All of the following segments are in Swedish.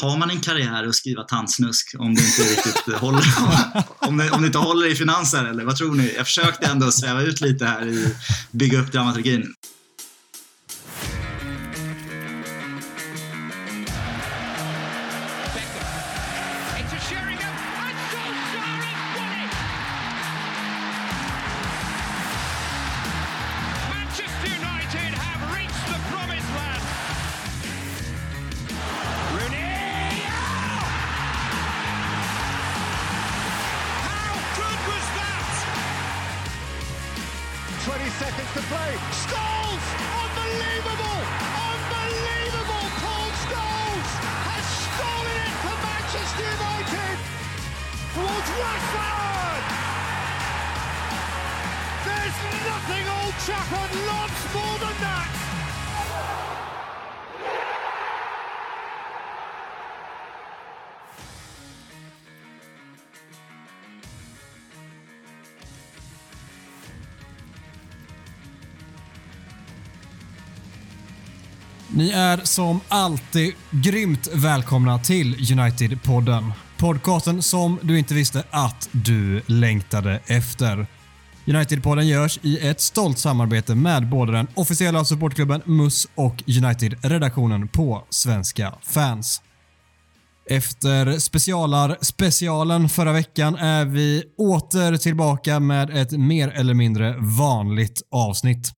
har man en karriär att skriva tantsnusk om det inte riktigt håller, om det, om det inte håller i finanser eller vad tror ni? Jag försökte ändå sväva ut lite här i bygga upp dramaturgin. Är som alltid grymt välkomna till United-podden. Podcasten som du inte visste att du längtade efter. United-podden görs i ett stolt samarbete med både den officiella supportklubben MUS och United-redaktionen på Svenska fans. Efter specialar specialen förra veckan är vi åter tillbaka med ett mer eller mindre vanligt avsnitt.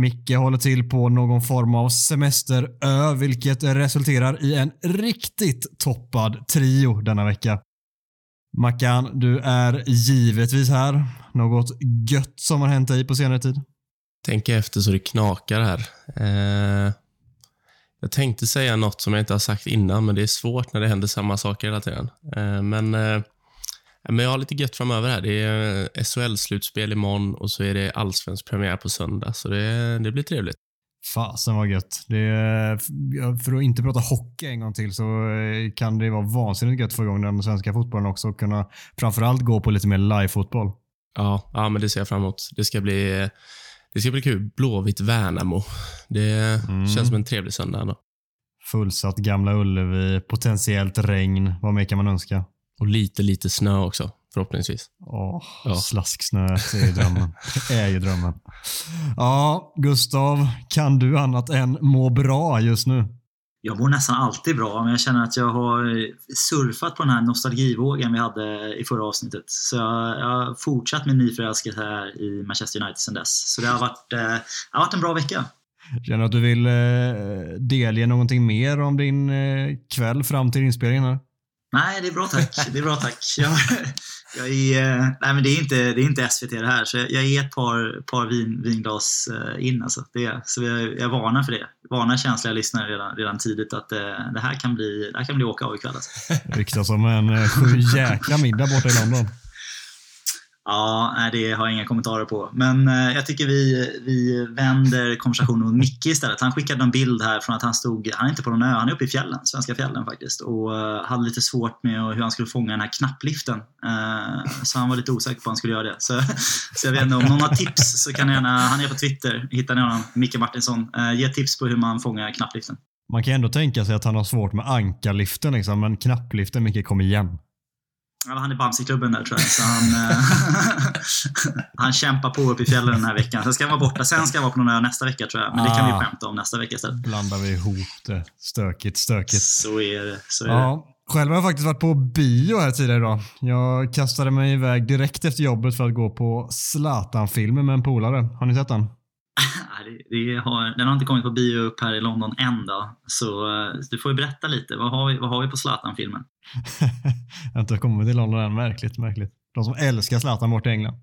Micke håller till på någon form av semesterö, vilket resulterar i en riktigt toppad trio denna vecka. Mackan, du är givetvis här. Något gött som har hänt dig på senare tid? Tänker efter så det knakar här. Eh, jag tänkte säga något som jag inte har sagt innan, men det är svårt när det händer samma saker hela tiden. Eh, men eh, men jag har lite gött framöver här. Det är eh, SHL-slutspel imorgon och så är det allsvensk premiär på söndag. Så det, det blir trevligt. Fasen vad gött. Det för att inte prata hockey en gång till så eh, kan det vara vansinnigt gött att få igång den svenska fotbollen också och kunna framförallt gå på lite mer live-fotboll. Ja, ja, men det ser jag fram emot. Det ska bli, det ska bli kul. Blåvitt-Värnamo. Det mm. känns som en trevlig söndag ändå. Fullsatt Gamla Ullevi, potentiellt regn. Vad mer kan man önska? Och lite, lite snö också, förhoppningsvis. Åh, ja. slasksnö. Det är ju drömmen. det är ju drömmen. Ja, Gustav, kan du annat än må bra just nu? Jag mår nästan alltid bra, men jag känner att jag har surfat på den här nostalgivågen vi hade i förra avsnittet. Så jag, jag har fortsatt min nyförälskelse här i Manchester United sedan dess. Så det har varit, eh, har varit en bra vecka. Känner du att du vill eh, delge någonting mer om din eh, kväll fram till inspelningen? Här? Nej, det är bra tack. Det är bra tack. Jag, jag är, eh, nej, men det, är inte, det är inte SVT det här, så jag, är ett par, par vin, vinglas eh, in. Alltså. Det, så jag, jag varnar för det. Varnar känsliga lyssnare redan, redan tidigt att det, det, här kan bli, det här kan bli åka av ikväll. Alltså. Ryktas som en sju jäkla middag borta i London. Ja, nej, det har jag inga kommentarer på. Men eh, jag tycker vi, vi vänder konversationen mot Micke istället. Han skickade en bild här från att han stod, han är inte på någon ö, han är uppe i fjällen, svenska fjällen faktiskt. Och eh, hade lite svårt med hur han skulle fånga den här knappliften. Eh, så han var lite osäker på om han skulle göra det. Så, så jag vet inte, om någon har tips så kan ni gärna, han är på Twitter, hittar ni honom, Micke Martinsson. Eh, ge tips på hur man fångar knappliften. Man kan ändå tänka sig att han har svårt med ankarliften, liksom, men knappliften, Micke, kom igen. Ja, han är Bamse-klubben där tror jag. Så han, eh, han kämpar på upp i fjällen den här veckan. Sen ska han vara borta. Sen ska han vara på någon ö nästa vecka tror jag. Men det kan vi ah. skämta om nästa vecka istället. Blandar vi ihop det. Stökigt, stökigt. Så är det. Så är ja. det. Själv har jag faktiskt varit på bio här tidigare idag. Jag kastade mig iväg direkt efter jobbet för att gå på Zlatan-filmen med en polare. Har ni sett den? det har, den har inte kommit på bio upp här i London än då. Så uh, du får ju berätta lite. Vad har vi, vad har vi på Zlatan-filmen? jag har inte kommit till London än. Märkligt, märkligt. De som älskar Zlatan bort i England.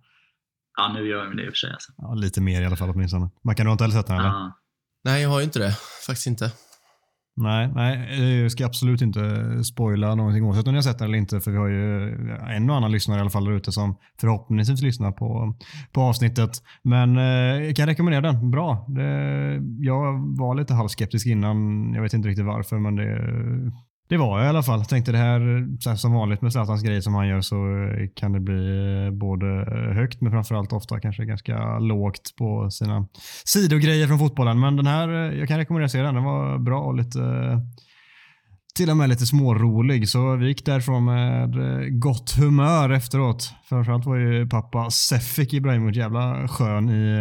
Ja, nu gör de det i och för sig. Alltså. Ja, lite mer i alla fall åtminstone. Man kan du inte heller sett den eller? Uh. Nej, jag har ju inte det. Faktiskt inte. Nej, nej, eh, jag ska absolut inte spoila någonting oavsett om ni har sett den eller inte. För vi har ju en och annan lyssnare i alla fall där ute som förhoppningsvis lyssnar på, på avsnittet. Men eh, jag kan rekommendera den. Bra. Det, jag var lite halvskeptisk innan. Jag vet inte riktigt varför, men det, det var jag i alla fall. Jag Tänkte det här, som vanligt med Zlatans grejer som han gör så eh, kan det bli eh, både eh, högt men framförallt ofta kanske ganska lågt på sina sidogrejer från fotbollen. Men den här, jag kan rekommendera att se Den Den var bra och lite till och med lite smårolig. Så vi gick därifrån med gott humör efteråt. Framförallt var ju pappa Sefik Ibrahimovic jävla skön i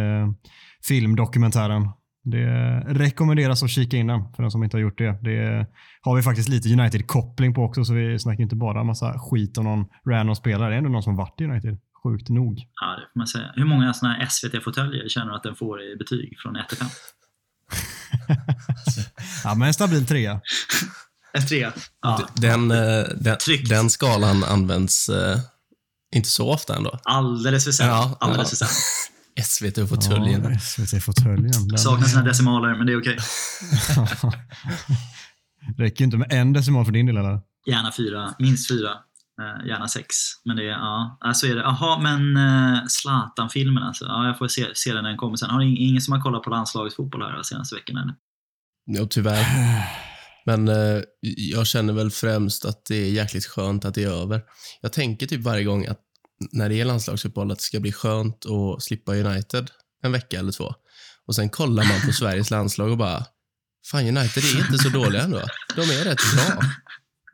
filmdokumentären. Det rekommenderas att kika in den för den som inte har gjort det. Det har vi faktiskt lite United-koppling på också, så vi snackar inte bara massa skit om någon random spelare. Det är ändå någon som varit i United. Sjukt nog. Ja, det får man säga. Hur många sådana här SVT-fåtöljer känner du att den får i betyg från 1 till 5? ja, men en stabil trea. En trea. Ja. Den, eh, den, den skalan används eh, inte så ofta ändå. Alldeles för sent. Ja, Alldeles ja. för sent. SVT-fåtöljen. Ja, SVT-fåtöljen. Är- sina decimaler, men det är okej. Räcker ju inte med en decimal för din del eller? Gärna fyra, minst fyra. Eh, gärna sex. Men det är, ja, så är det. Jaha, men uh, Zlatan-filmen alltså. Ja, jag får se, se den när den kommer sen. Har ing- ingen som har kollat på landslagets fotboll här de senaste veckorna? Eller? Ja, tyvärr. Men eh, jag känner väl främst att det är jäkligt skönt att det är över. Jag tänker typ varje gång att när det är landslagsfotboll att det ska bli skönt att slippa United en vecka eller två. Och sen kollar man på Sveriges landslag och bara, fan United är inte så dåliga ändå. De är rätt bra.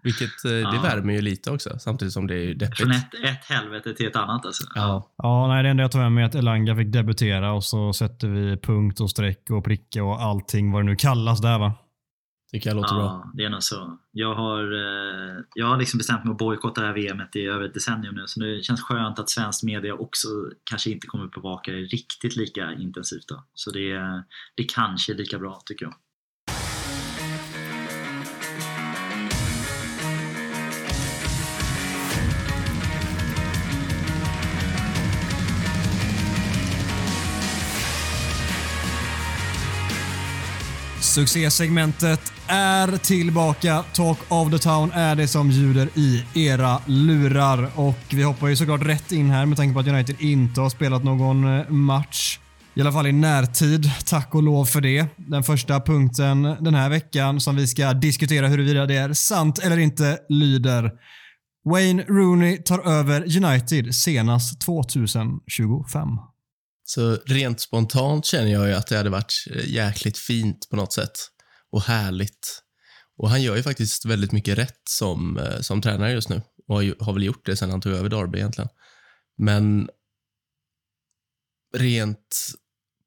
Vilket, eh, det Ja. värmer ju lite också, samtidigt som det är deppigt. Från ett, ett helvete till ett annat alltså. Ja. Ja, nej, det enda jag tar med mig är att Elanga fick debutera och så sätter vi punkt och streck och pricka och allting vad det nu kallas där va. Tycker jag låter bra. Ja, det är nog så. Jag har, eh, jag har liksom bestämt mig att bojkotta det här VMet i över ett decennium nu, så det känns skönt att svensk media också kanske inte kommer bevaka det riktigt lika intensivt. Då. Så det, det kanske är lika bra, tycker jag. Succésegmentet är tillbaka. Talk of the Town är det som ljuder i era lurar. Och vi hoppar ju såklart rätt in här med tanke på att United inte har spelat någon eh, match. I alla fall i närtid. Tack och lov för det. Den första punkten den här veckan som vi ska diskutera huruvida det är sant eller inte lyder Wayne Rooney tar över United senast 2025. Så rent spontant känner jag ju att det hade varit eh, jäkligt fint på något sätt. Och härligt. Och han gör ju faktiskt väldigt mycket rätt som, eh, som tränare just nu. Och har, ju, har väl gjort det sen han tog över Derby egentligen. Men rent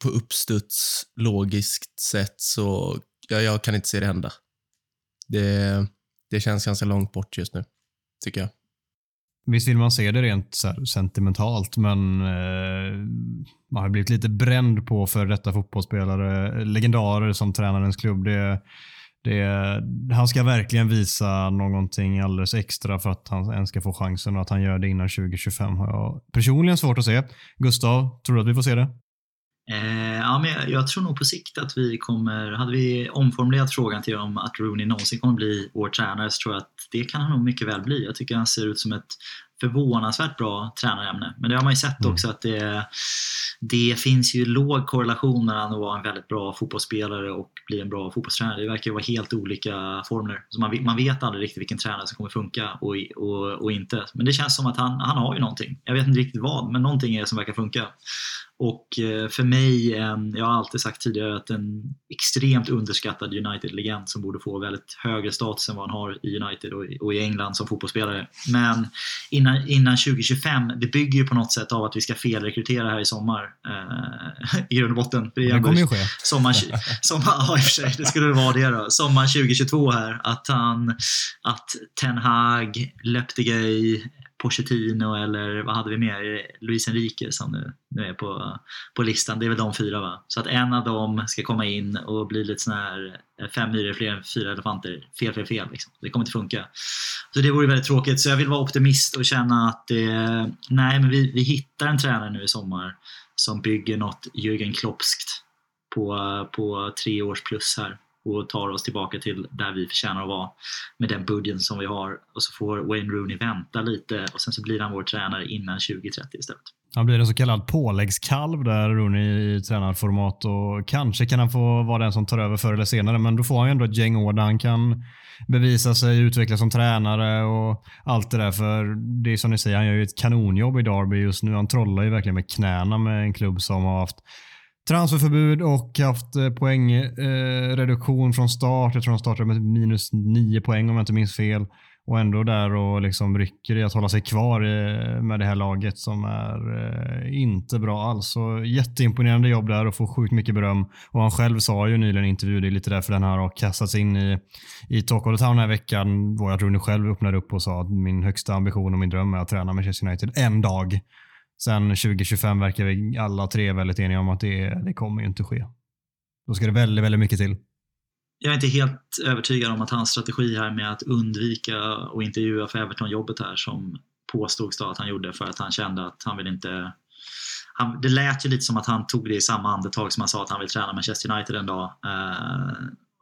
på uppstuds, logiskt sätt så ja, jag kan inte se det hända. Det, det känns ganska långt bort just nu, tycker jag. Visst vill man se det rent så här sentimentalt, men eh, man har blivit lite bränd på för detta fotbollsspelare, legendarer som tränar ens klubb. Det, det, han ska verkligen visa någonting alldeles extra för att han ens ska få chansen och att han gör det innan 2025 har jag personligen svårt att se. Gustav, tror du att vi får se det? Eh, ja, men jag, jag tror nog på sikt att vi kommer, hade vi omformulerat frågan till om att Rooney någonsin kommer bli vår tränare så tror jag att det kan han nog mycket väl bli. Jag tycker han ser ut som ett förvånansvärt bra tränarämne. Men det har man ju sett Mm. också att det, det finns ju låg korrelation mellan att vara en väldigt bra fotbollsspelare och bli en bra fotbollstränare. Det verkar ju vara helt olika formler. Så man, vet- man vet aldrig riktigt vilken tränare som kommer funka och, och, och inte. Men det känns som att han, han har ju någonting. Jag vet inte riktigt vad, men någonting är det som verkar funka. Och eh, för mig, en, jag har alltid sagt tidigare att en extremt underskattad United-legend som borde få väldigt högre status än vad han har i United och i, England som fotbollsspelare. Men innan, innan 2025, det bygger ju på något sätt av att vi ska felrekrytera här i sommar. Eh, I grund och botten. Det Det kommer ju ske. sommar, sommar, ja, i och för sig, det skulle vara det då. Sommar 2022 här. Att han, att Ten Hag, Leptegay, Pochettino eller vad hade vi mer? Luis Enrique som nu, nu är på, på listan. Det är väl de fyra va? Så att en av dem ska komma in och bli lite sån här eh, fem myror är fler än fyra elefanter. Fel, fel, fel. Liksom. Det kommer inte funka. Så det vore väldigt tråkigt. Så jag vill vara optimist och känna att det, nej, men vi, vi hittar en tränare nu i sommar som bygger något Jürgen Kloppskt på, på tre års plus här och tar oss tillbaka till där vi förtjänar att vara med den budgeten som vi har. Och så får Wayne Rooney vänta lite och sen så blir han vår tränare innan 2030 istället. Han blir en så kallad påläggskalv där Rooney i tränarformat och kanske kan han få vara den som tar över förr eller senare men då får han ju ändå ett gäng år där han kan bevisa sig, utvecklas som tränare och allt det där för det är som ni säger, han gör ju ett kanonjobb i Derby just nu. Han trollar ju verkligen med knäna med en klubb som har haft transferförbud och haft poängreduktion eh, eh från start. Jag tror de startade med minus nio poäng om jag inte minns fel. Och ändå där och liksom rycker i att hålla sig kvar eh, med det här laget som är eh, inte bra alls. Så jätteimponerande jobb där och får sjukt mycket beröm. Och han själv sa ju nyligen i intervju, det är lite därför den här har kastats in i, i Talk of the Town den här veckan. Var jag tror själv öppnade upp och sa att min högsta ambition och min dröm är att träna Manchester United en dag. Sen 2025 verkar vi alla tre väldigt eniga om att det, det kommer ju inte ske. Då ska det väldigt, väldigt mycket till. Jag är inte helt övertygad om att hans strategi här med att undvika och intervjua för Everton-jobbet här som påstods då att han gjorde för att han kände att han vill inte han, det lät ju lite som att han tog det i samma andetag som han sa att han vill träna Manchester United en dag. Eh,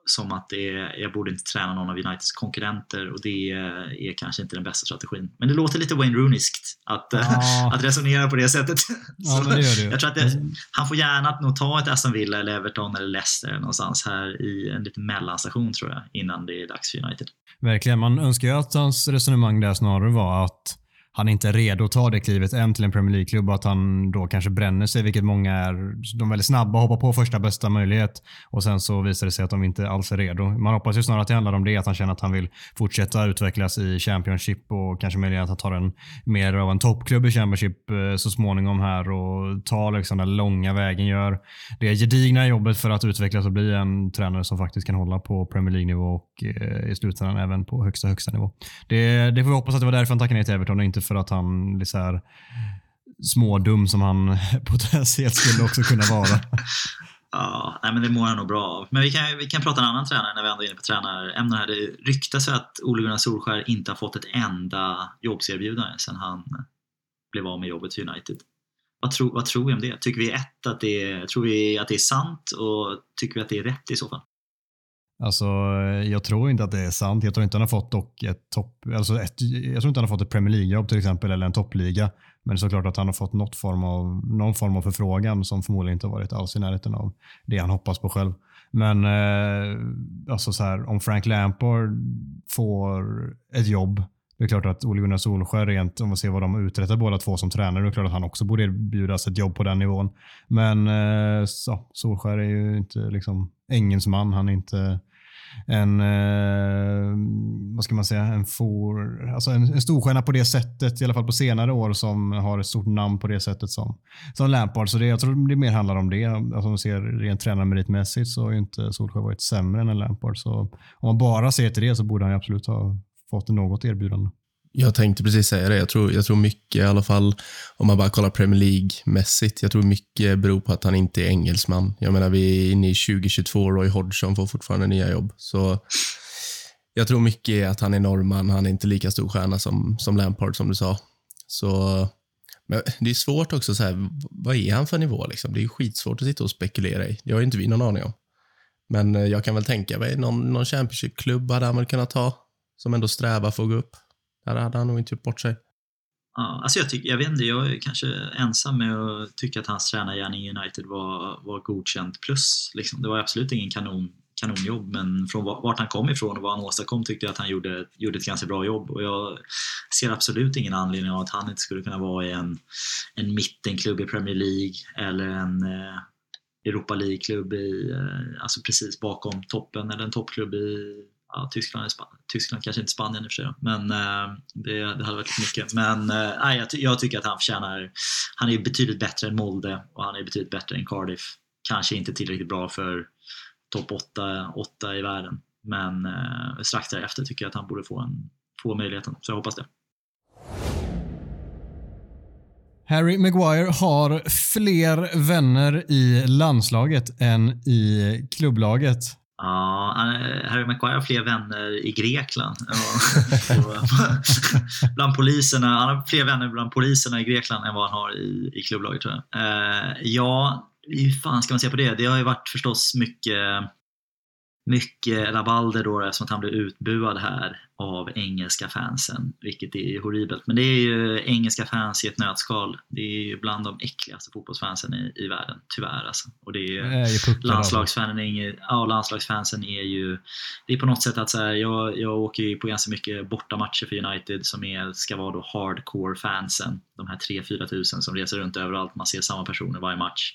som att det är, jag borde inte träna någon av Uniteds konkurrenter och det är kanske inte den bästa strategin. Men det låter lite Wayne Rooniskt att, ja. att resonera på det sättet. Ja, det det. Jag tror att det, han får gärna nog ta ett Aston Villa eller Everton eller Leicester någonstans här i en liten mellanstation tror jag innan det är dags för United. Verkligen. Man önskar ju att hans resonemang där snarare var att han inte är redo att ta det klivet än till en Premier League-klubb och att han då kanske bränner sig, vilket många är. De är väldigt snabba och hoppar på första bästa möjlighet och sen så visar det sig att de inte alls är redo. Man hoppas ju snarare att det handlar om det, att han känner att han vill fortsätta utvecklas i Championship och kanske möjligen att han tar en mer av en toppklubb i Championship eh, så småningom här och tar liksom den långa vägen, gör det gedigna jobbet för att utvecklas och bli en tränare som faktiskt kan hålla på Premier League-nivå och eh, i slutändan även på högsta, högsta nivå. Det, det får vi hoppas att det var därför han tackade nej till Everton och inte för att han är så här smådum som han potentiellt skulle också kunna vara. Ja, nej, men det mår han nog bra av. Men vi kan, vi kan prata en annan tränare när vi ändå är inne på tränarämnen här. Det ryktas att Ole Gunnar Solskär inte har fått ett enda jobbserbjudande sedan han blev av med jobbet för United. Vad, tro, vad tror vi om det? Tycker vi ett att det, tror vi att det är sant och tycker vi att det är rätt i så fall? Alltså, eh, jag tror inte att det är sant. Jag tror inte han har fått dock ett topp... Alltså ett, jag tror inte han har fått ett Premier League-jobb till exempel, eller en toppliga. Men det är såklart att han har fått något form av, någon form av förfrågan som förmodligen inte har varit alls i närheten av det han hoppas på själv. Men eh, alltså så här, om Frank Lampard får ett jobb det är klart att Ole Gunnar Solskjaer, rent om man ser vad de har uträttat båda två som tränare, det är klart att han också borde erbjudas ett jobb på den nivån. Men eh, så, Solskjaer är ju inte liksom engelsman. Han är inte en, eh, vad ska man säga, en, for, alltså en, en storstjärna på det sättet, i alla fall på senare år, som har ett stort namn på det sättet som, som Lampard. Så det, jag tror det mer handlar om det. Alltså om man ser rent tränarmeritmässigt så har ju inte Solskjaer varit sämre än Lampard. Så om man bara ser till det så borde han absolut ha fått något erbjudande. Jag tänkte precis säga det. Jag tror, jag tror mycket, i alla fall om man bara kollar Premier League-mässigt, jag tror mycket beror på att han inte är engelsman. Jag menar, vi är inne i 2022, Roy Hodgson får fortfarande nya jobb. Så jag tror mycket är att han är norrman, han är inte lika stor stjärna som, som Lampard, som du sa. Så men det är svårt också, så här, vad är han för nivå? Liksom? Det är skitsvårt att sitta och spekulera i. Det har ju inte vi någon aning om. Men eh, jag kan väl tänka mig, någon, någon Championship-klubb hade han väl kunnat ta som ändå strävar för att gå upp. Där hade han nog inte gjort bort sig. Ja, alltså jag, tycker, jag vet inte, jag är kanske ensam med att tycka att hans tränargärning i United var, var godkänt plus. Liksom. Det var absolut ingen kanon, kanonjobb, men från vart han kom ifrån och vad han åstadkom tyckte jag att han gjorde, gjorde ett ganska bra jobb. Och jag ser absolut ingen anledning av att han inte skulle kunna vara i en, en mittenklubb i Premier League eller en eh, Europa League-klubb i, eh, alltså precis bakom toppen eller en toppklubb i ja, Tyskland, Tyskland kanske inte Spanien i och för sig, men eh, det, det hade varit mycket. Men eh, jag, jag, tycker att han förtjänar, han är betydligt bättre än Molde och han är betydligt bättre än Cardiff. Kanske inte tillräckligt bra för topp 8, 8 i världen, men eh, strax därefter tycker jag att han borde få, en, få möjligheten, så jag hoppas det. Harry Maguire har fler vänner i landslaget än i klubblaget. Ja, Harry Maguire har fler vänner i Grekland. bland poliserna, han har fler vänner bland poliserna i Grekland än vad han har i, i klubblaget tror jag. Uh, ja, hur fan ska man säga på det? Det har ju varit förstås mycket mycket rabalder då eftersom att han blev utbuad här. Av engelska fansen, vilket är horribelt. Men det är ju engelska fans i ett nötskal. Det är ju bland de äckligaste fotbollsfansen i, i världen, tyvärr. Alltså. Och det är ju, Det landslagsfansen, är, ja, landslagsfansen är ju... Det är på något sätt att så här, jag, jag åker ju på ganska mycket bortamatcher för United som är, ska vara då hardcore-fansen. De här 3-4 tusen som reser runt överallt. Man ser samma personer varje match.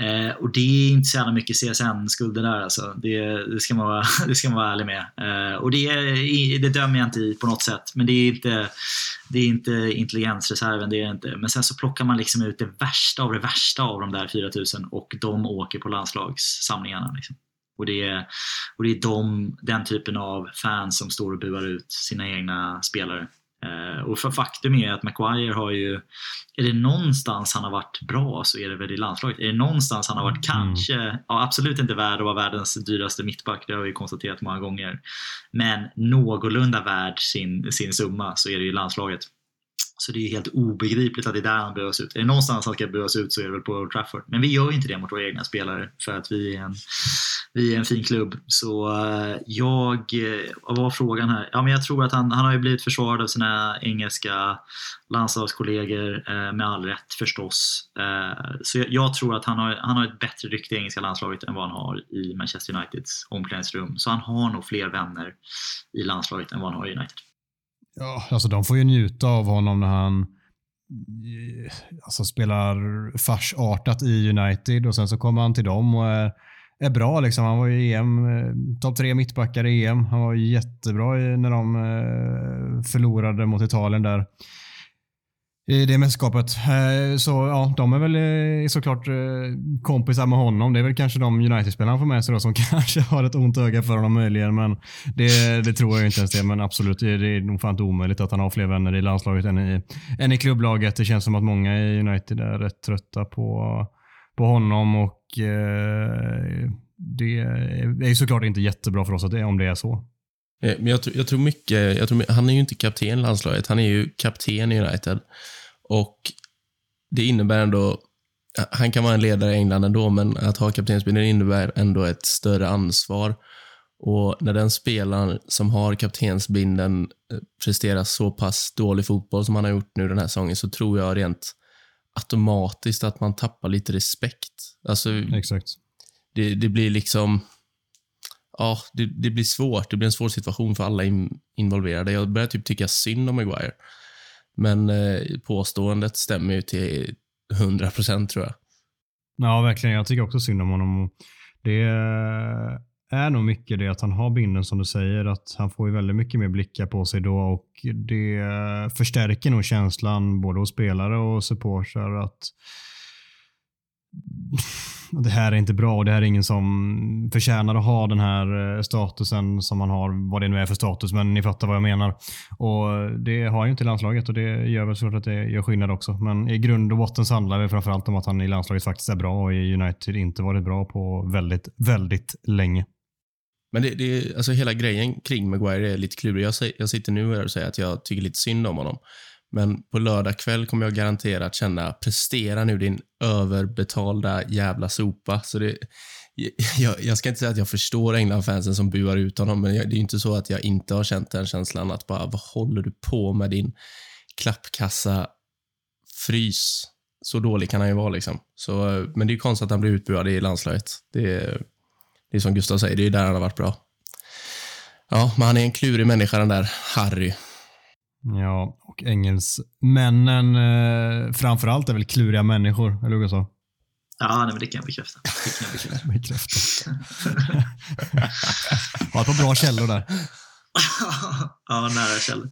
Eh, och det är inte så jävla mycket CSN-skulder där alltså. Det, det, ska man vara, det ska man vara ärlig med. Eh, och det, är- det dömer jag inte i på något sätt. Men det är inte, det är inte intelligensreserven, det är det inte. Men sen så plockar man liksom ut det värsta av det värsta av de där 4000 och de åker på landslagssamlingarna. Liksom. Och det är, och det är de, den typen av fans som står och buar ut sina egna spelare. Eh, och för faktum är att Maguire har ju, är det någonstans han har varit bra så är det väl i landslaget. Är det någonstans han har varit Mm. kanske, ja, absolut inte värd att vara världens dyraste mittback, det har vi konstaterat många gånger. Men någorlunda värd sin, sin summa så är det i landslaget. Så det är ju helt obegripligt att det är där han behövs ut. Är det någonstans han ska behövas ut så är det väl på Old Trafford. Men vi gör ju inte det mot våra egna spelare för att vi är en, vi är en fin klubb. Så eh, jag, eh, vad var frågan här? Ja, men jag tror att han, han har ju blivit försvarad av sina engelska landslagskollegor eh, med all rätt förstås. Så jag, jag tror att han har, han har ett bättre rykte i engelska landslaget än vad han har i Manchester Uniteds omklädningsrum. Så han har nog fler vänner i landslaget än vad han har i United. Ja, alltså de får ju njuta av honom när han eh, alltså, spelar farsartat i United och sen så kommer han till dem och är, är bra. Liksom. Han var ju i EM, eh, topp tre mittbackar i EM. Han var jättebra när de eh, förlorade mot Italien där i det mästerskapet. Eh, så ja, de är väl eh, såklart eh, kompisar med honom. Det är väl kanske de United-spelarna han får med sig då som kanske har ett ont öga för honom möjligen. Men det, det tror jag inte ens det. Men absolut, det är, nog fan inte omöjligt att han har fler vänner i landslaget än i, än i klubblaget. Det känns som att många i United är rätt trötta på, på honom och eh, det är ju såklart inte jättebra för oss att det, om det är så. Eh, Men jag, tror- jag tror mycket, jag tror, han är ju inte kapten i landslaget, han är ju kapten i United. Och det innebär ändå, han kan vara en ledare i England ändå, men att ha kaptensbindeln innebär ändå ett större ansvar. Och när den spelaren som har kaptensbindeln eh, presterar så pass dålig fotboll som han har gjort nu den här säsongen, så tror jag rent automatiskt att man tappar lite respekt. Alltså, Exakt. det, det blir liksom... Ja, det, det blir svårt. Det blir en svår situation för alla in, involverade. Jag börjar typ tycka synd om Maguire. Men eh, påståendet stämmer ju till 100 procent, tror jag. Ja, verkligen. Jag tycker också synd om honom. Det eh, är nog mycket det att han har binden som du säger. Att han får ju väldigt mycket mer blickar på sig då och det eh, förstärker nog känslan både hos spelare och supportrar att det här är inte bra och det här är ingen som förtjänar att ha den här eh, statusen som man har, vad det nu är för status, men ni fattar vad jag menar. Och Det har ju inte landslaget och det gör väl såklart att det gör skillnad också. Men i grund och botten så handlar det framförallt om att han i landslaget faktiskt är bra och i United inte varit bra på väldigt, väldigt länge. Men det, det, alltså hela grejen kring Maguire är lite klurig. Jag, jag sitter nu här och säger att jag tycker lite synd om honom. Men på lördag kväll kommer jag garanterat känna, prestera nu din överbetalda jävla sopa. Så det, jag, jag ska inte säga att jag förstår England-fansen som buar ut honom, men jag, det är ju inte så att jag inte har känt den känslan att bara, vad håller du på med din klappkassa frys? Så dålig kan han ju vara liksom. Så, men det är ju konstigt att han blir utbuad i landslaget. Det är, det är som Gustav säger, det är där han har varit bra. Ja, men han är en klurig människa den där Harry. Ja, och engelsmännen eh, framförallt är väl kluriga människor, eller hur Gustav? Ja, nej, men det kan jag bekräfta. Det kan jag bekräfta. Bekräfta. Par bra källor där. ja, nära källor.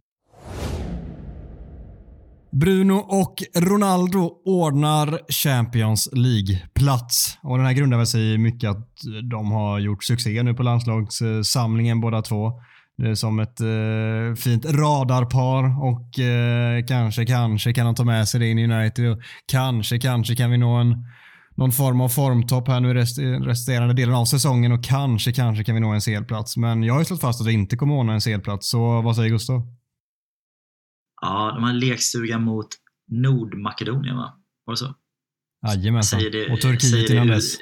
Bruno och Ronaldo ordnar Champions League-plats. Och Den här grundar väl sig i mycket att de har gjort succé nu på landslagssamlingen båda två. Det är som ett eh, fint radarpar och eh, kanske, kanske kan de ta med sig det in i United. Och kanske, kanske kan vi nå en, någon form av formtopp här nu i rest, resterande delen av säsongen och kanske, kanske kan vi nå en CL-plats. Men jag har ju slått fast att vi inte kommer nå en CL-plats, så vad säger Gustav? Ja, de har en lekstuga mot Nordmakedonien, va? Var det så? Jajamensan. Och Turkiet innan dess.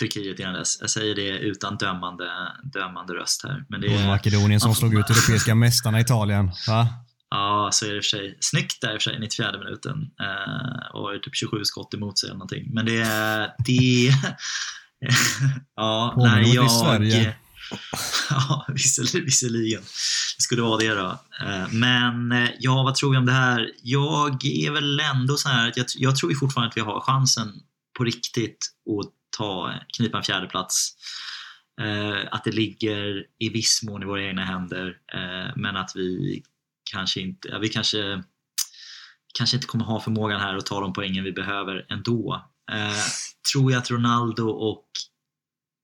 Turkiet innan dess. Jag säger det utan dömande, dömande röst här. Men det är, Makedonien som Ja. slog ut europeiska mästarna Italien. Va? ja, så är det i och för sig. Snyggt där i och för sig, 94 minuten. Eh, och typ 27 skott emot sig eller någonting. Men det är... Det, ja, Påminner nej, jag... Sverige. Ja, visserligen. Det skulle vara det då. Eh, Men eh, ja, vad tror jag om det här? Jag är väl ändå så här att jag, jag tror fortfarande att vi har chansen på riktigt att ta, knipa en fjärde plats. Eh, att det ligger i viss mån i våra egna händer, eh, men att vi kanske inte, ja, vi kanske, kanske inte kommer ha förmågan här att ta de poängen vi behöver ändå. Eh, tror jag att Ronaldo och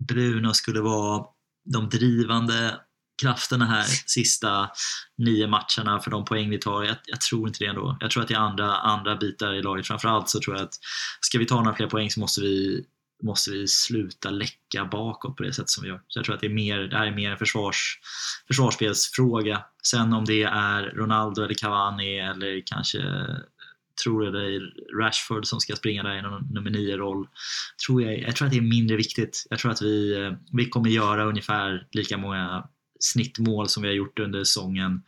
Bruno skulle vara de drivande krafterna här sista nio matcherna för de poäng vi tar. Jag, jag tror inte det ändå. Jag tror att det är andra, andra bitar i laget. Framförallt så tror jag att ska vi ta några fler poäng så måste vi, måste vi sluta läcka bakåt på det sätt som vi gör. Så jag tror att det, är mer, det här är mer en försvars, försvarsspelsfråga. Sen om det är Ronaldo eller Cavani eller kanske tror jag det är Rashford som ska springa där i någon nummer nio roll. Tror jag, jag tror att det är mindre viktigt. Jag tror att vi, eh, vi kommer göra ungefär lika många snittmål som vi har gjort under säsongen.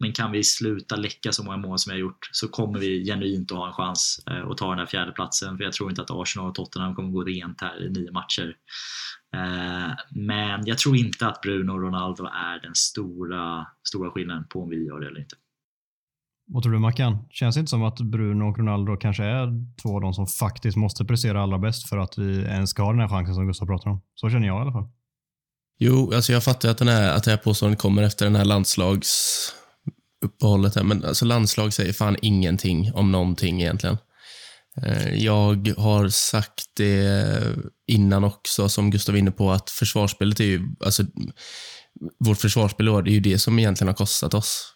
Men kan vi sluta läcka så många mål som vi har gjort så kommer vi genuint att ha en chans eh, att ta den här fjärdeplatsen. För jag tror inte att Arsenal och Tottenham kommer gå rent här i nio matcher. Eh, men jag tror inte att Bruno och Ronaldo är den stora, stora skillnaden på om vi gör det eller inte. Vad tror du Mackan? Känns det inte som att Bruno och Ronaldo kanske är två av de som faktiskt måste prestera allra bäst för att vi ens ska ha den här chansen som Gustav pratar om? Så känner jag i alla fall. Jo, alltså jag fattar att, den här, att det här påståendet kommer efter den här landslagsuppehållet. Här, men alltså landslag säger fan ingenting om någonting egentligen. Eh, jag har sagt det innan också, som Gustav var inne på, att försvarsspelet är ju, alltså, vårt försvarsspel i år, det är ju det som egentligen har kostat oss.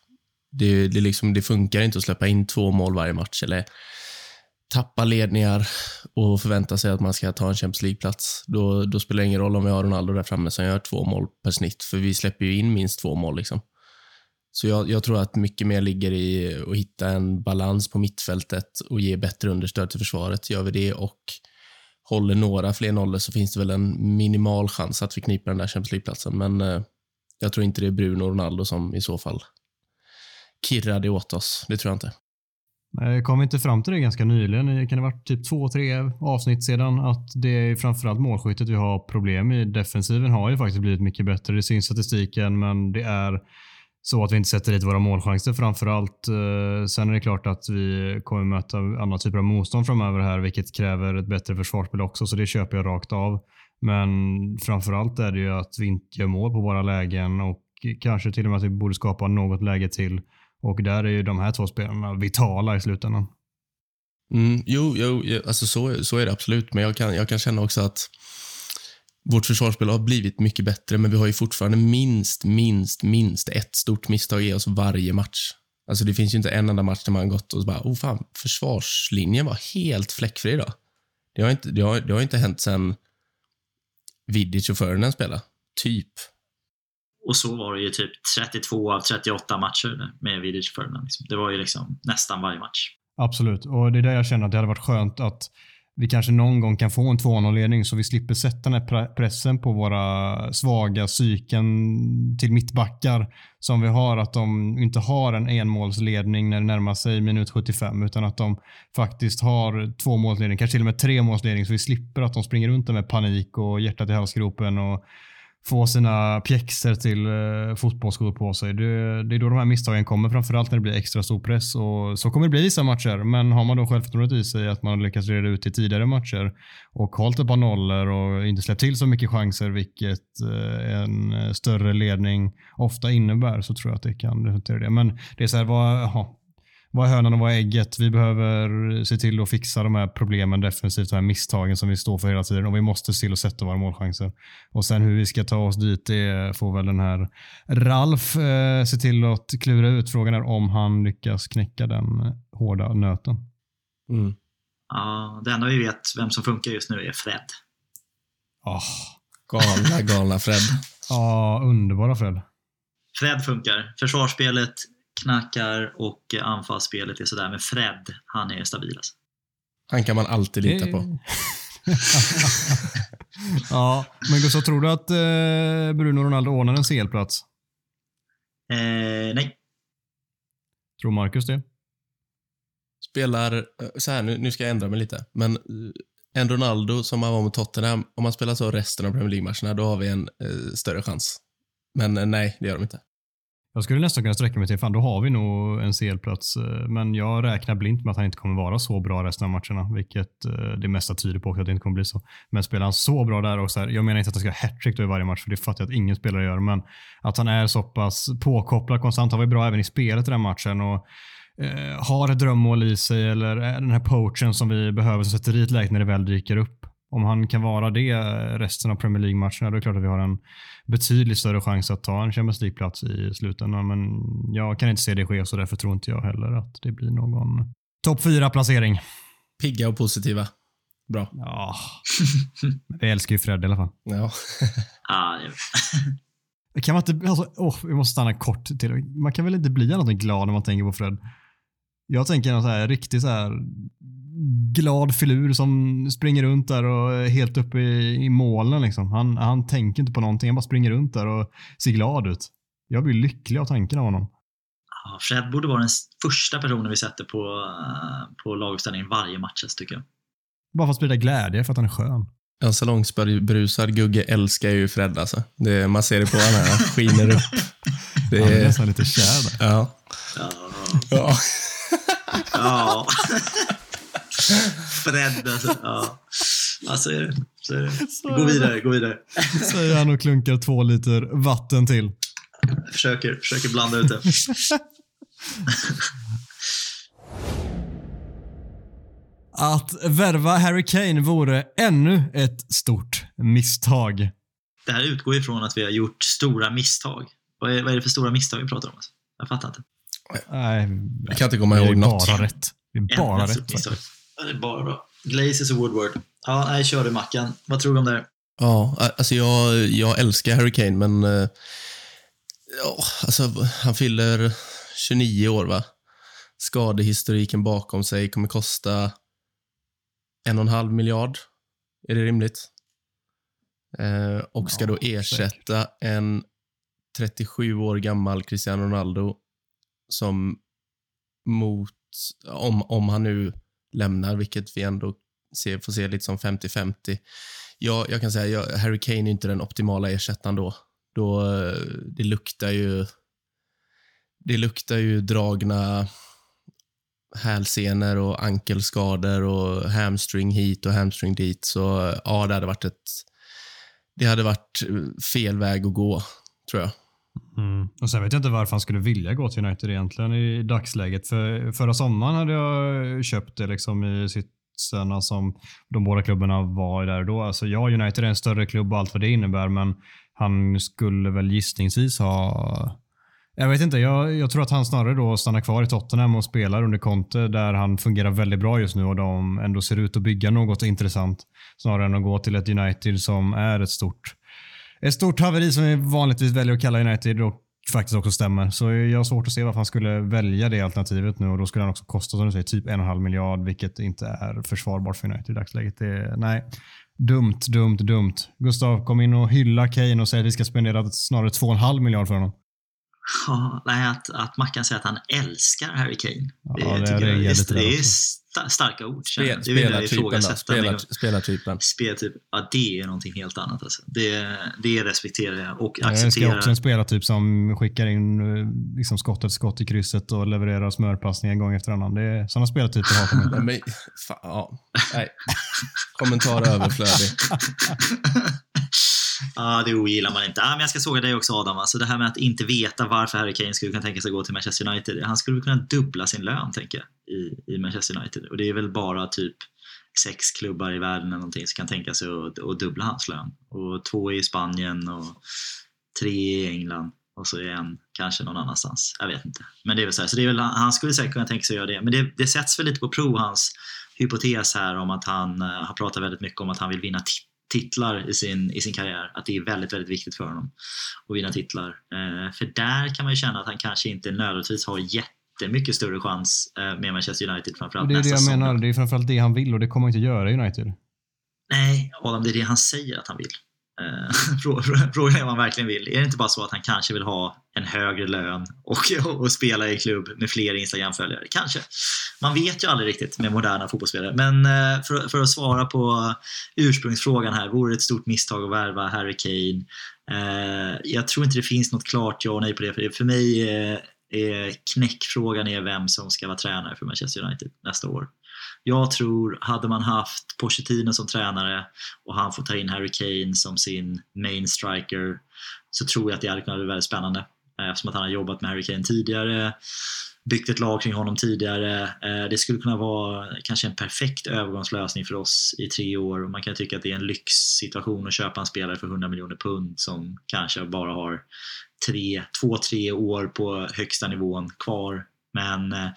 Det, det, liksom, det funkar inte att släppa in två mål varje match eller tappa ledningar och förvänta sig att man ska ta en Champions League-plats. Då, då spelar det ingen roll om vi har Ronaldo där framme som gör två mål per snitt, för vi släpper ju in minst två mål. Liksom. Så jag, jag tror att mycket mer ligger i att hitta en balans på mittfältet och ge bättre understöd till försvaret. Gör vi det och håller några fler nollor så finns det väl en minimal chans att vi kniper den där Champions League-platsen. Men eh, jag tror inte det är Bruno och Ronaldo som i så fall kirrar det åt oss. Det tror jag inte. Eh, jag Kom inte fram till det ganska nyligen? Kan det ha varit typ två, tre avsnitt sedan? Att det är framförallt målskyttet vi har problem i. Defensiven har ju faktiskt blivit mycket bättre. Det syns i statistiken, men det är så att vi inte sätter dit våra målchanser framförallt. Eh, sen är det klart att vi kommer möta andra typer av motstånd framöver här, vilket kräver ett bättre försvarsspel också, så det köper jag rakt av. Men framförallt är det ju att vi inte gör mål på våra lägen och kanske till och med att vi borde skapa något läge till. Och där är ju de här två spelarna vitala i slutändan. Mm, jo, jo jo, alltså så, så är det absolut. Men jag kan, jag kan känna också att vårt försvarsspel har blivit mycket bättre, men vi har ju fortfarande minst, minst, minst ett stort misstag i oss varje match. Alltså det finns ju inte en enda match där man har gått och bara, oh fan, försvarslinjen var helt fläckfri idag. Det har inte, det har, det har inte hänt sen Vidic och Ferdinand spelade. Typ. Och så var det ju typ 32 av 38 matcher med Vidic Ferdinand. Liksom. Det var ju liksom nästan varje match. Absolut, och det är där jag känner att det hade varit skönt att vi kanske någon gång kan få en 2-0-ledning så vi slipper sätta den här pressen på våra svaga psyken till mittbackar som vi har. Att de inte har en enmålsledning när det närmar sig minut 75 utan att de faktiskt har två målsledning, kanske till och med tre målsledning så vi slipper att de springer runt där med panik och hjärtat i halsgropen och få sina pjäxor till eh, fotbollsskor på sig. Det, det är då de här misstagen kommer, framförallt när det blir extra stor press. Och så kommer det bli i vissa matcher, men har man då självförtroendet i sig att man lyckats reda ut i tidigare matcher och hållit ett par nollor och inte släppt till så mycket chanser, vilket eh, en eh, större ledning ofta innebär, så tror jag att det kan resultera i det. Men det är så här, vad, vad är hönan och vad är ägget? Vi behöver se till att fixa de här problemen defensivt, de här misstagen som vi står för hela tiden och vi måste se till att sätta våra målchanser. Och sen hur vi ska ta oss dit, det får väl den här Ralf eh, se till att klura ut. Frågan är om han lyckas knäcka den hårda nöten. Mm. Ja, det enda vi vet vem som funkar just nu är Fred. Oh. Galna, galna Fred. Ja, underbara Fred. Fred funkar. Försvarsspelet knackar och anfallsspelet är sådär, men Fred, han är stabil alltså. Han kan man alltid lita på. ja, men Gustav, tror du att eh, Bruno Ronaldo ordnar en CL-plats? Eh, nej. Tror Marcus det? Spelar, eh, så här, nu, nu ska jag ändra mig lite, men eh, en Ronaldo som han var mot Tottenham, om man spelar så resten av Premier League-matcherna, då har vi en eh, större chans. Men eh, nej, det gör de inte. Jag skulle nästan kunna sträcka mig till, fan då har vi nog en CL-plats. Eh, men jag räknar blint med att han inte kommer vara så bra resten av matcherna, vilket eh, det mesta tyder på att det inte kommer bli så. Men spelar han så bra där och så här, jag menar inte att han ska ha hattrick då i varje match, för det fattar jag att ingen spelare gör, men att han är så pass påkopplad konstant. Han var ju bra även i spelet i den matchen och eh, har ett drömmål i sig eller eh, den här poachen som vi behöver som sätter dit läget när det väl dyker upp. Om han kan vara det resten av Premier League-matcherna, då är det klart att vi har en betydligt större chans att ta en Champions League-plats i slutändan. Men jag kan inte se det ske, så därför tror inte jag heller att det blir någon topp fyra placering Pigga och positiva. Bra. Ja, vi älskar ju Fred i alla fall. Ja. Kan man inte, alltså, åh, vi måste stanna kort till. Man kan väl inte bli än glad när man tänker på Fred. Jag tänker en så här riktigt så här glad filur som springer runt där och är helt uppe i, i molnen. Liksom. Han, han tänker inte på någonting, han bara springer runt där och ser glad ut. Jag blir lycklig av tanken av honom. ja, Fred borde vara den första personen vi sätter på, eh, på laguppställningen varje match, tycker jag. Bara för att sprida glädje, för att han är skön. En salongsberusad Gugge älskar ju Fred alltså. Det, man ser det på honom, här, han skiner upp. Det Han är är, nästan lite kär där. ja. Ja. ja. ja. Fred alltså. Ja. ja, så är det. Så är det. Gå vidare, gå vidare. Säger han och klunkar två liter vatten till. Försöker, försöker blanda ut det. Att värva Harry Kane vore ännu ett stort misstag. Det här utgår ifrån att vi har gjort stora misstag. Vad är, vad är det för stora misstag vi pratar om? Alltså? Jag fattar inte. Nej, Jag kan inte komma det är ihåg något. bara rätt. Det är bara rätt. Det är bara bra. Glazes och Woodward. Ja, nej, kör du Mackan. Vad tror du om det här? Ja, alltså jag, jag älskar Harry Kane, men eh, ja, alltså, han fyller 29 år, va? Skadehistoriken bakom sig kommer kosta en och en halv miljard. Är det rimligt? Eh, och ska då ersätta en 37 år gammal Cristiano Ronaldo som mot, om, om han nu lämnar, vilket vi ändå ser, får se lite som 50-50. Jag, jag kan säga, jag, Harry Kane är inte den optimala ersättaren då. då eh, det luktar ju det luktar ju dragna hälsenor och ankelskador och hamstring hit och hamstring dit. Så eh, ja, det hade varit ett det hade varit eh, fel väg att gå, tror jag. Mm. Och Sen vet jag inte varför han skulle vilja gå till United egentligen i dagsläget. För Förra sommaren hade jag köpt det liksom i sitsen som de båda klubbarna var där då. Alltså ja, United är en större klubb och allt vad det innebär, men han skulle väl gissningsvis ha jag vet inte, jag, jag tror att han snarare då stannar kvar i Tottenham och spelar under Conte där han fungerar väldigt bra just nu och de ändå ser ut att bygga något intressant. Snarare än att gå till ett United som är ett stort ett stort haveri som vi vanligtvis väljer att kalla United och faktiskt också stämmer. Så jag har svårt att se varför han skulle välja det alternativet nu och då skulle han också kosta som du säger typ en och en halv miljard vilket inte är försvarbart för United i dagsläget. Det nej, dumt, dumt, dumt. Gustav, kom in och hylla Kane och säg att vi ska spendera snarare två och en halv miljard för honom. Ja, nej, att, att Mackan säger att han älskar Harry Kane. Ja, det jag reagerar är, det är sta- starka ord. jag. Spel, Det jag spelartypen Spelar, spelartypen. Ja det är någonting helt annat. Alltså. Det, det respekterar jag och Jag älskar accepterar. också en spelartyp som skickar in eh, liksom skott efter skott i krysset och levererar smörpassningar gång efter annan. Det är sådana spelartyper man. Nej, men, fan, ja. Nej. Kommentar överflödig. Ja, det ogillar man inte. Ah, men jag ska såga dig också Adam. Alltså det här med att inte veta varför Harry Kane skulle kunna tänka sig att gå till Manchester United. Han skulle kunna dubbla sin lön, tänker jag, i, i Manchester United. Och det är väl bara typ sex klubbar i världen eller någonting som kan tänka sig att, att dubbla hans lön. Och två i Spanien och tre i England. Och så en kanske någon annanstans. Jag vet inte. Men det är väl så här. Så det är väl, han skulle säkert kunna tänka sig att göra det. Men det, det sätts väl lite på prov, hans hypotes här om att han eh, har pratat väldigt mycket om att han vill vinna titlar titlar i sin, i sin karriär. Att det är väldigt, väldigt viktigt för honom att vinna titlar. Eh, för där kan man ju känna att han kanske inte nödvändigtvis har jättemycket större chans eh, med Manchester United framförallt det är det nästa jag säsong. menar. Det är framförallt det han vill och det kommer han inte göra i United. Nej, Adam, det är det han säger att han vill. Eh, Frågan är vad han verkligen vill. Är det inte bara så att han kanske vill ha en högre lön och, och spela i klubb med fler Instagram-följare? Kanske. Man vet ju aldrig riktigt med moderna fotbollsspelare. Men eh, för, för, att svara på ursprungsfrågan här. Vore det ett stort misstag att värva Harry Kane? Eh, jag tror inte det finns något klart ja och nej på det. För, för mig är knäckfrågan är vem som ska vara tränare för Manchester United nästa år. Jag tror, hade man haft Pochettino som tränare och han får ta in Harry Kane som sin main striker så tror jag att det hade kunnat bli väldigt spännande. Eh, eftersom att han har jobbat med Harry Kane tidigare, byggt ett lag kring honom tidigare. Eh, det skulle kunna vara kanske en perfekt övergångslösning för oss i tre år. Man kan tycka att det är en lyxsituation att köpa en spelare för 100 miljoner pund som kanske bara har tre, två, tre år på högsta nivån kvar men eh,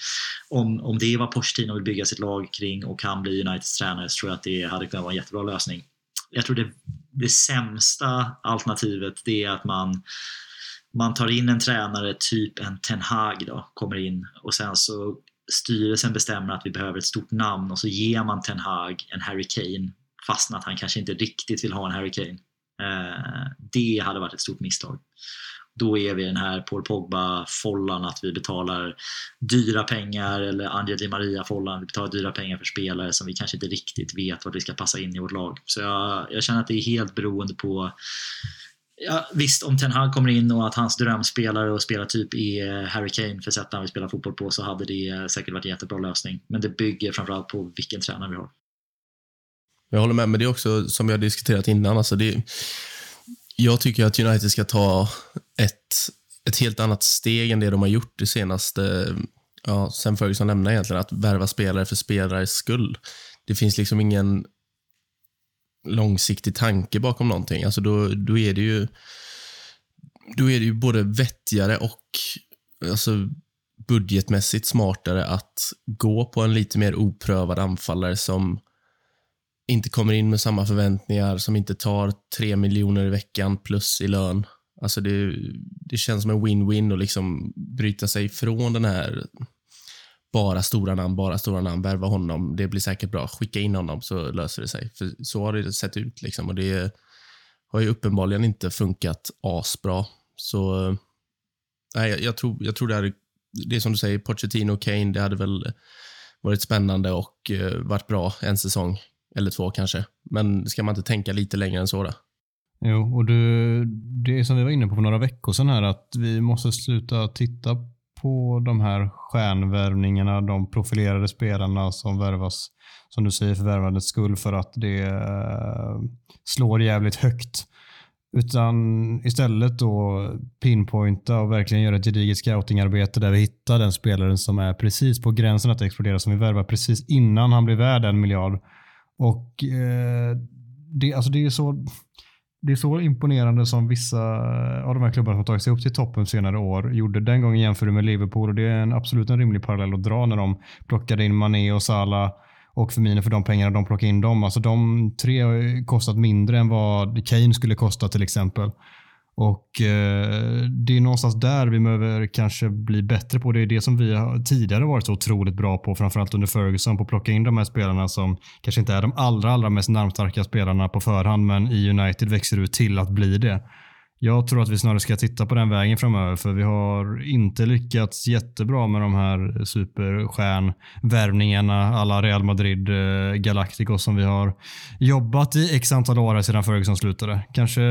om, om det är vad Pochettino vill bygga sitt lag kring och kan bli Uniteds tränare så tror jag att det hade kunnat vara en jättebra lösning. Jag tror det, det sämsta alternativet det är att man man tar in en tränare, typ en Ten Hag då, kommer in och sen så styrelsen bestämmer att vi behöver ett stort namn och så ger man Ten Hag en Harry Kane fastän att han kanske inte riktigt vill ha en Harry Kane. Eh, det hade varit ett stort misstag då är vi den här Paul Pogba-follan att vi betalar dyra pengar eller Angel Di Maria-follan, vi betalar dyra pengar för spelare som vi kanske inte riktigt vet vart vi ska passa in i vårt lag. Så jag, jag känner att det är helt beroende på Ja, visst, om Ten Hag kommer in och att hans drömspelare och spelartyp är Harry Kane för sättet han vill spela fotboll på så hade det säkert varit en jättebra lösning. Men det bygger framförallt på vilken tränare vi har. Jag håller med, men det är också som vi har diskuterat innan. Alltså det, jag tycker att United ska ta ett, ett helt annat steg än det de har gjort det senaste, ja, sen Ferguson lämnade egentligen, att värva spelare för spelares skull. Det finns liksom ingen långsiktig tanke bakom någonting. Alltså då, då är det ju då är det ju både vettigare och alltså, budgetmässigt smartare att gå på en lite mer oprövad anfallare som inte kommer in med samma förväntningar, som inte tar tre miljoner i veckan plus i lön. Alltså det, det känns som en win-win att liksom bryta sig från den här bara stora namn, bara stora namn, värva honom, det blir säkert bra. Skicka in honom så löser det sig. För så har det sett ut liksom och det har ju uppenbarligen inte funkat asbra. Så nej, jag, jag tror, jag tror det är det är som du säger, Pochettino och Kane, det hade väl varit spännande och uh, varit bra en säsong. Eller två kanske. Men ska man inte tänka lite längre än så då? Jo, och det, det är som vi var inne på för några veckor sedan här att vi måste sluta titta på de här stjärnvärvningarna, de profilerade spelarna som värvas, som du säger, för värvandets skull för att det eh, slår jävligt högt. Utan istället då pinpointa och verkligen göra ett gediget scoutingarbete där vi hittar den spelaren som är precis på gränsen att explodera, som vi värvar precis innan han blir värd en miljard och eh, det, alltså det, är så, det är så imponerande som vissa av de här klubbarna som tagit sig upp till toppen senare år gjorde. Den gången jämför du med Liverpool och det är en, absolut en rimlig parallell att dra när de plockade in Mané och Salah och Firmino för de pengarna de plockade in dem. Alltså de tre har kostat mindre än vad Kane skulle kosta till exempel. Och eh, Det är någonstans där vi behöver kanske bli bättre på. Det är det som vi har tidigare varit så otroligt bra på, framförallt under Ferguson, på att plocka in de här spelarna som kanske inte är de allra, allra mest namnstarka spelarna på förhand, men i United växer ut till att bli det. Jag tror att vi snarare ska titta på den vägen framöver för vi har inte lyckats jättebra med de här superstjärnvärvningarna alla Real Madrid eh, Galacticos som vi har jobbat i x antal år sedan Ferguson slutade. Kanske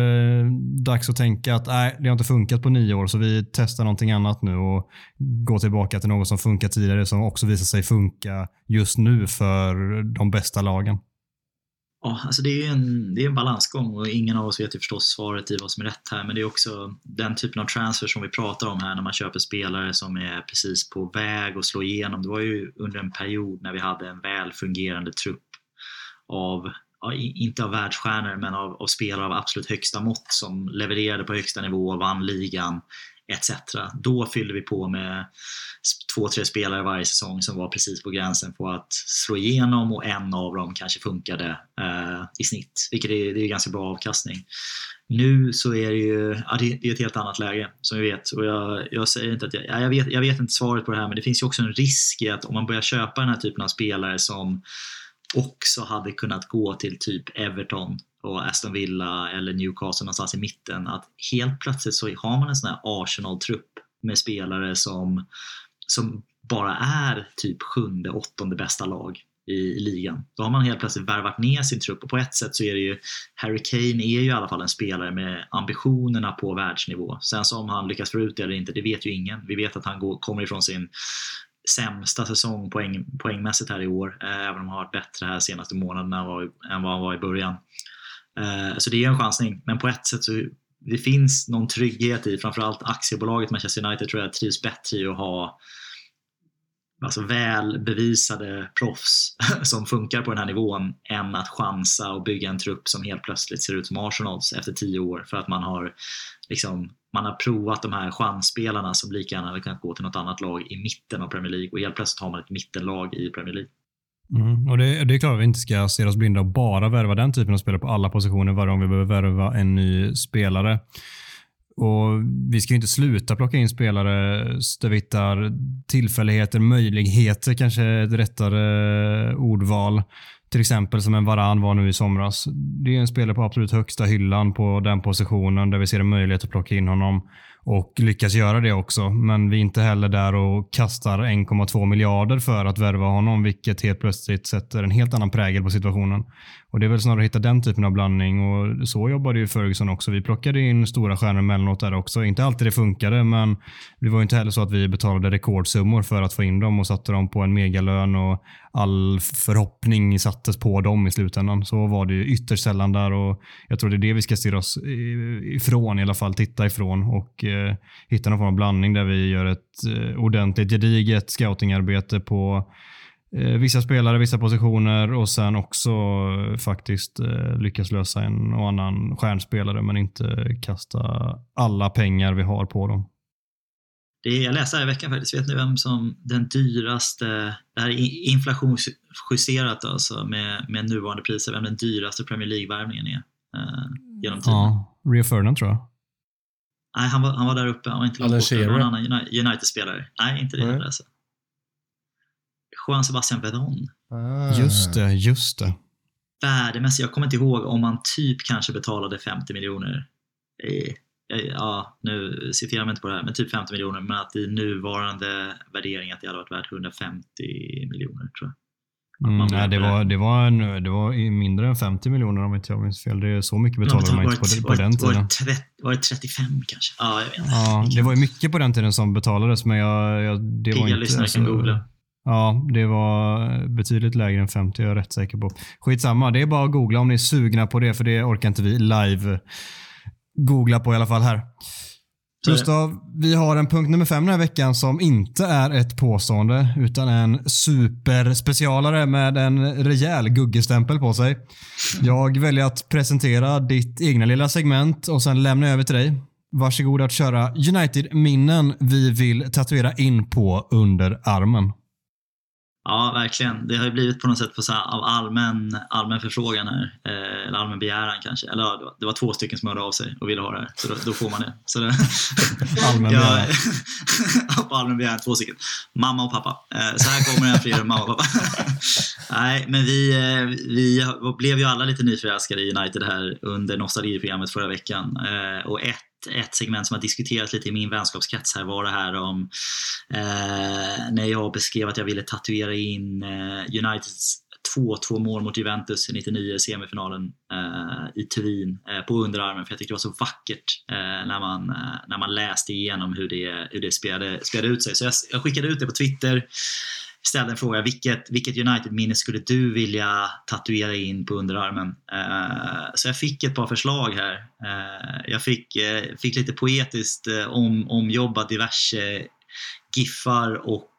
dags att tänka att nej, det har inte funkat på nio år så vi testar någonting annat nu och går tillbaka till något som funkat tidigare som också visar sig funka just nu för de bästa lagen. Ja, alltså det är en, det är en balansgång och ingen av oss vet ju förstås svaret i vad som är rätt här men det är också den typen av transfer som vi pratar om här när man köper spelare som är precis på väg att slå igenom. Det var ju under en period när vi hade en väl fungerande trupp av, ja, inte av världsstjärnor men av, av spelare av absolut högsta mått som levererade på högsta nivå, vann ligan etc. Då fyllde vi på med två, tre spelare varje säsong som var precis på gränsen på att slå igenom och en av dem kanske funkade eh, i snitt, vilket är, det är ganska bra avkastning. Nu så är det ju ja, det är ett helt annat läge som vi vet och jag, jag säger inte att jag, jag, vet, jag vet inte svaret på det här men det finns ju också en risk i att om man börjar köpa den här typen av spelare som också hade kunnat gå till typ Everton och Aston Villa eller Newcastle någonstans i mitten. Att helt plötsligt så har man en sån här Arsenal-trupp med spelare som, som bara är typ sjunde, åttonde bästa lag i, i ligan. Då har man helt plötsligt värvat ner sin trupp och på ett sätt så är det ju Harry Kane är ju i alla fall en spelare med ambitionerna på världsnivå. Sen så om han lyckas få ut det eller inte, det vet ju ingen. Vi vet att han går, kommer ifrån sin sämsta säsong poäng, poängmässigt här i år, eh, även om han har varit bättre här senaste månaderna än vad han var i början. Eh, så det är en chansning, men på ett sätt så det finns någon trygghet i, framförallt aktiebolaget Manchester United tror jag trivs bättre i att ha alltså väl bevisade proffs som funkar på den här nivån än att chansa och bygga en trupp som helt plötsligt ser ut som Arsenals efter tio år för att man har, liksom, man har provat de här chansspelarna som lika gärna hade kunnat gå till något annat lag i mitten av Premier League och helt plötsligt har man ett mittenlag i Premier League. Mm, och det, det, är klart att vi inte ska se oss blinda och bara värva den typen av spelare på alla positioner varje gång vi behöver värva en ny spelare. Och Vi ska inte sluta plocka in spelare där vi hittar tillfälligheter, möjligheter kanske är ett rättare ordval. Till exempel som en Varan var nu i somras. Det är en spelare på absolut högsta hyllan på den positionen där vi ser en möjlighet att plocka in honom och lyckas göra det också. Men vi är inte heller där och kastar 1,2 miljarder för att värva honom, vilket helt plötsligt sätter en helt annan prägel på situationen. Och Det är väl snarare att hitta den typen av blandning och så jobbade ju Ferguson också. Vi plockade in stora stjärnor emellanåt där också. Inte alltid det funkade, men det var inte heller så att vi betalade rekordsummor för att få in dem och satte dem på en megalön och all förhoppning sattes på dem i slutändan. Så var det ju ytterst sällan där och jag tror det är det vi ska stirra oss ifrån i alla fall, titta ifrån och eh, hitta någon form av blandning där vi gör ett eh, ordentligt gediget scoutingarbete på eh, vissa spelare, vissa positioner och sen också faktiskt lyckas lösa en och annan stjärnspelare men inte kasta alla pengar vi har på dem. Det jag läste här i veckan faktiskt, vet ni vem som den dyraste, det här är inflationsjusterat alltså med, med nuvarande priser, vem den dyraste Premier League-värvningen är eh, genom tiden? Ja, Rio Ferdinand tror jag. Nej, han var, han var där uppe, han var inte långt borta, det var en annan United-spelare. Nej, inte det heller alltså. Juan Sebastian Vedon. Ah. Just det, just det. Värdemässigt, jag kommer inte ihåg om man typ kanske betalade 50 miljoner. Ja, nu citerar jag inte på det här, men typ 50 miljoner. Men att i nuvarande värdering att det hade varit värt 150 miljoner tror jag. Mm, nej, det, var, det, var en, det var mindre än 50 miljoner om inte jag minns fel. Det är så mycket betalade man inte på, på den tiden. Var det, var det 35 kanske? Ja, jag vet inte. Ja, det var ju mycket på den tiden som betalades, men jag, jag, det Pigga var inte... lyssnare alltså, kan googla. Ja, det var betydligt lägre än 50, jag är rätt säker på. Skitsamma, det är bara att googla om ni är sugna på det, för det orkar inte vi live googla på i alla fall här. Gustav, vi har en punkt nummer fem den här veckan som inte är ett påstående utan en superspecialare med en rejäl guggestämpel på sig. Jag väljer att presentera ditt egna lilla segment och sen lämna över till dig. Varsågod att köra United-minnen vi vill tatuera in på underarmen. Ja, verkligen. Det har ju blivit på något sätt på så av allmän, allmän förfrågan här. Eh, eller allmän begäran kanske. Eller ja, det, var, det var två stycken som hörde av sig och ville ha det här. Så då, då får man det. Så det allmän begäran? på allmän begäran, två stycken. Mamma och pappa. Eh, så här kommer här för mamma och pappa. Nej, men vi, eh, vi blev ju alla lite nyförälskade i United här under nostalgiprogrammet förra veckan. Eh, och ett ett segment som har diskuterats lite i min vänskapskrets här var det här om eh, när jag beskrev att jag ville tatuera in eh, Uniteds 2-2 mål mot Juventus i 99 semifinalen eh, i Turin eh, på underarmen för jag tyckte det var så vackert eh, när, man, eh, när man läste igenom hur det, hur det spelade, spelade ut sig. Så jag, jag skickade ut det på Twitter ställde en fråga, vilket, vilket United-minne skulle du vilja tatuera in på underarmen? Uh, så jag fick ett par förslag här. Uh, jag fick, uh, fick lite poetiskt om, omjobba diverse giffar och,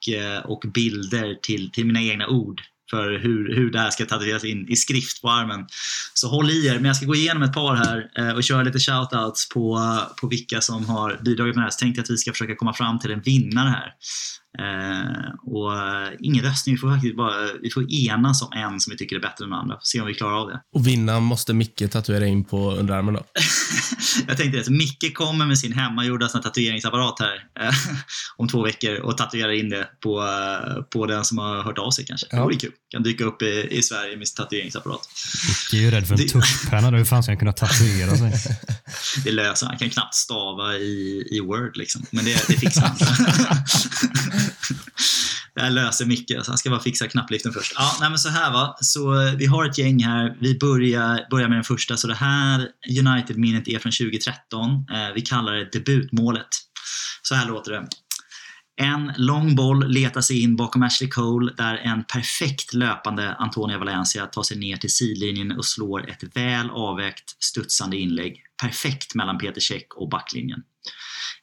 och bilder till, till mina egna ord för hur, hur det här ska tatueras in i skrift på armen. Så håll i er, men jag ska gå igenom ett par här och köra lite shoutouts på, på vilka som har bidragit med det här. Så tänkte jag att vi ska försöka komma fram till en vinnare här. Eh, Och uh, ingen röstning, vi får faktiskt bara vi får enas om en som vi tycker är bättre än den andra. Se om vi klarar av det. Och vinna måste Micke tatuera in på underarmen då? jag tänkte det. Micke kommer med sin hemmagjorda sån tatueringsapparat här eh, om två veckor och tatuerar in det på, på den som har hört av sig kanske. Ja. Det vore kul. Kan dyka upp i, i Sverige med sin tatueringsapparat. Micke är ju rädd för en tuschpenna. Hur fan ska han kunna tatuera sig? det löser han. Han kan knappt stava i, i Word liksom. Men det, det fixar han. det här löser Micke. Han ska bara fixa knappliften först. Ja, nej men så här va. Så eh, vi har ett gäng här. Vi börjar, börjar med den första. Så det här United-minnet är från 2013. Eh, vi kallar det debutmålet. Så här låter det. En lång boll letar sig in bakom Ashley Cole där en perfekt löpande Antonia Valencia tar sig ner till sidlinjen och slår ett väl avvägt studsande inlägg. Perfekt mellan Peter Cech och backlinjen.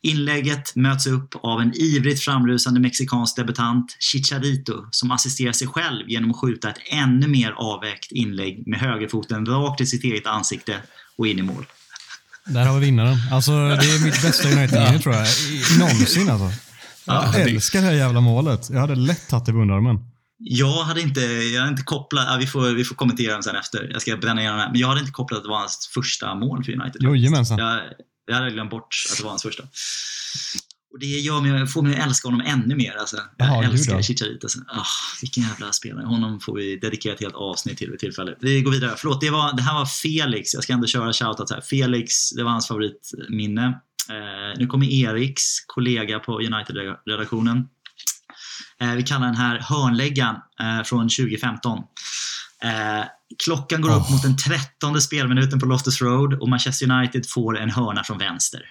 Inlägget möts upp av en ivrigt framrusande mexikansk debutant, Chicharito, som assisterar sig själv genom att skjuta ett ännu mer avvägt inlägg med högerfoten rakt i sitt eget ansikte och in i mål. Där har vi vinnaren. Alltså, det är mitt bästa United-minne tror jag. Någonsin alltså. Jag ja, älskar det här jävla målet. Jag hade lätt tagit det på underarmen. Jag hade inte, jag hade inte kopplat, ja, vi, får, vi får kommentera dem sen efter. Jag ska bränna igenom det här. Men jag hade inte kopplat att det var hans första mål för United. Jajamensan. Jag, hade glömt bort att det var hans första. Och det gör mig, får mig att älska honom ännu mer. Alltså. Jag Aha, älskar Chicharito. Alltså. Oh, vilken jävla spelare. Honom får vi dedikera ett helt avsnitt till vid tillfälle. Vi går vidare. Förlåt, det, var, det här var Felix. Jag ska ändå köra shoutout här. Felix, det var hans favoritminne. Eh, nu kommer Eriks kollega på United-redaktionen. Eh, vi kallar den här hörnläggan eh, från 2015. Eh, klockan går oh. upp mot den trettonde spelminuten på Loftus Road och Manchester United får en hörna från vänster.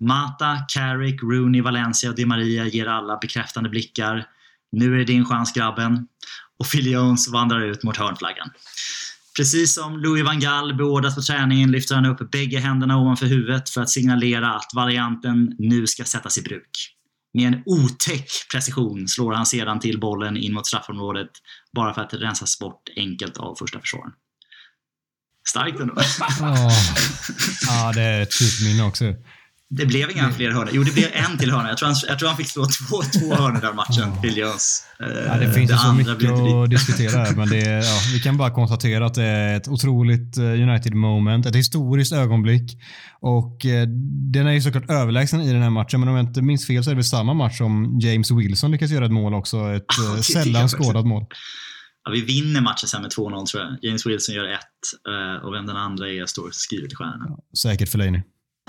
Mata, Carrick, Rooney, Valencia och Di Maria ger alla bekräftande blickar. Nu är det din chans grabben. Och Phil Jones vandrar ut mot hörnflaggan. Precis som Louis van Gaal beordrat på träningen lyfter han upp bägge händerna ovanför huvudet för att signalera att varianten nu ska sättas i bruk. Med en otäck precision slår han sedan till bollen in mot straffområdet bara för att rensas bort enkelt av första försvararen. Starkt ändå. Oh. Ja, det är ett fint minne också. Det blev inga fler hörnor. Jo, det blev en till hörna. Jag tror han, jag tror han fick slå två, två hörnor den matchen, oh. Phil Jones. Ja, det finns det ju så mycket att diskutera här, men det ja, vi kan bara konstatera att det är ett otroligt eh, United moment, ett historiskt ögonblick. Och eh, den är ju såklart överlägsen i den här matchen, men om jag inte minns fel så är det väl samma match som James Wilson lyckas göra ett mål också. Ett ah, sällan skådat mål. Ja, vi vinner matchen sen med 2-0 tror jag. James Wilson gör ett eh, och vem den andra är står skrivet i stjärnorna. Ja, säkert Fellaini.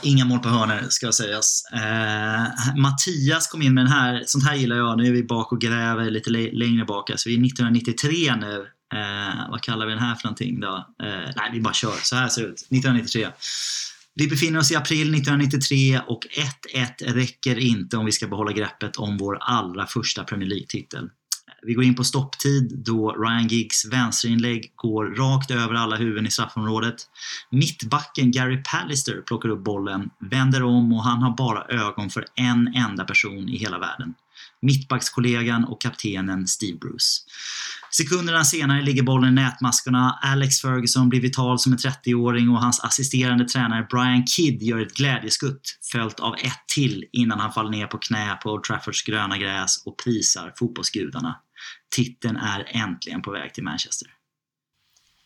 Inga mål på hörnor ska sägas. Eh, Mattias kom in med den här, sånt här gillar jag. Nu är vi bak och gräver lite längre bak. Alltså vi är 1993 nu. Eh, vad kallar vi den här för någonting då? Eh, nej, vi bara kör. Så här ser det ut. 1993. Vi befinner oss i april 1993 och 1-1 räcker inte om vi ska behålla greppet om vår allra första Premier League-titel. Vi går in på stopptid då Ryan Giggs vänsterinlägg går rakt över alla huvuden i straffområdet. Mittbacken Gary Pallister plockar upp bollen, vänder om och han har bara ögon för en enda person i hela världen. Mittbackskollegan och kaptenen Steve Bruce. Sekunderna senare ligger bollen i nätmaskorna. Alex Ferguson blir vital som en 30-åring och hans assisterande tränare Brian Kidd gör ett glädjeskutt följt av ett till innan han faller ner på knä på Old Traffords gröna gräs och prisar fotbollsgudarna. Titeln är äntligen på väg till Manchester.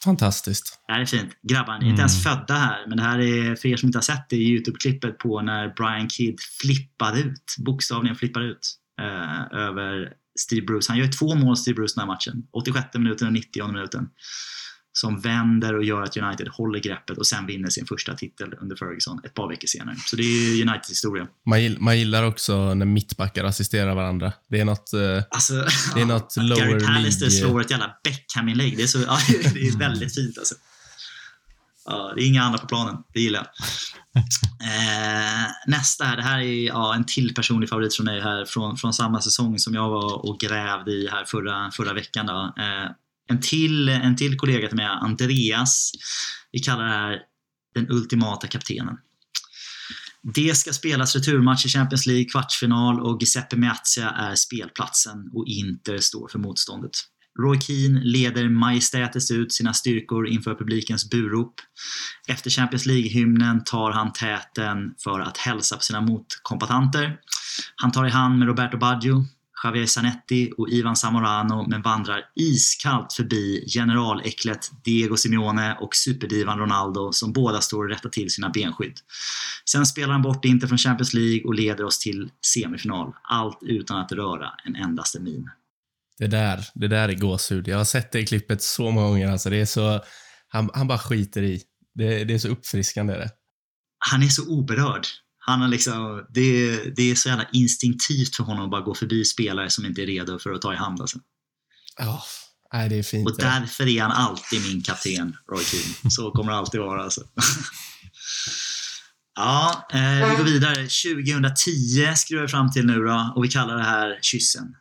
Fantastiskt. Det här är fint. Grabbar, ni är inte ens mm. födda här, men det här är, för er som inte har sett det, Youtube-klippet på när Brian Kidd flippar ut, bokstavligen flippar ut, eh, över Steve Bruce. Han gör två mål, Steve Bruce, den här matchen. 86 minuten och 90 minuten som vänder och gör att United håller greppet och sen vinner sin första titel under Ferguson ett par veckor senare. Så det är Uniteds historia. Man, gillar också när mittbackar assisterar varandra. Det är något, eh, alltså, det är något ja, lower Gary Pallister slår ett jävla Beckham-inlägg. Det är, så, ja, det är väldigt fint alltså. Ja, det är inga andra på planen. Det gillar jag. Eh, nästa här, det här är ja, en till personlig favorit från mig här från, från samma säsong som jag var och grävde i här förra, förra veckan. Då. Eh, en till, en till kollega till mig, Andreas. Vi kallar det här den ultimata kaptenen. Det ska spelas returmatch i Champions League, kvartsfinal och Giuseppe Meazza är spelplatsen och Inter står för motståndet. Roy Keane leder majestätiskt ut sina styrkor inför publikens burop. Efter Champions League-hymnen tar han täten för att hälsa på sina motkompatanter. Han tar i hand med Roberto Baggio, Javier Zanetti och Ivan Zamorano men vandrar iskallt förbi generaläcklet Diego Simeone och superdivan Ronaldo som båda står och rättar till sina benskydd. Sen spelar han bort Inter från Champions League och leder oss till semifinal. Allt utan att röra en endaste min. Det där, det där är gåshud. Jag har sett det klippet så många gånger. Alltså, det är så, han, han bara skiter i. Det, det är så uppfriskande. Det. Han är så oberörd. Han har liksom, det, det är så jävla instinktivt för honom att bara gå förbi spelare som inte är redo för att ta i hand. Alltså. Oh, nej, det är fint. Och därför är han alltid min kapten, Roy Keane. Så kommer det alltid vara. Alltså. ja, eh, vi går vidare. 2010 skriver vi fram till nu då och vi kallar det här kyssen.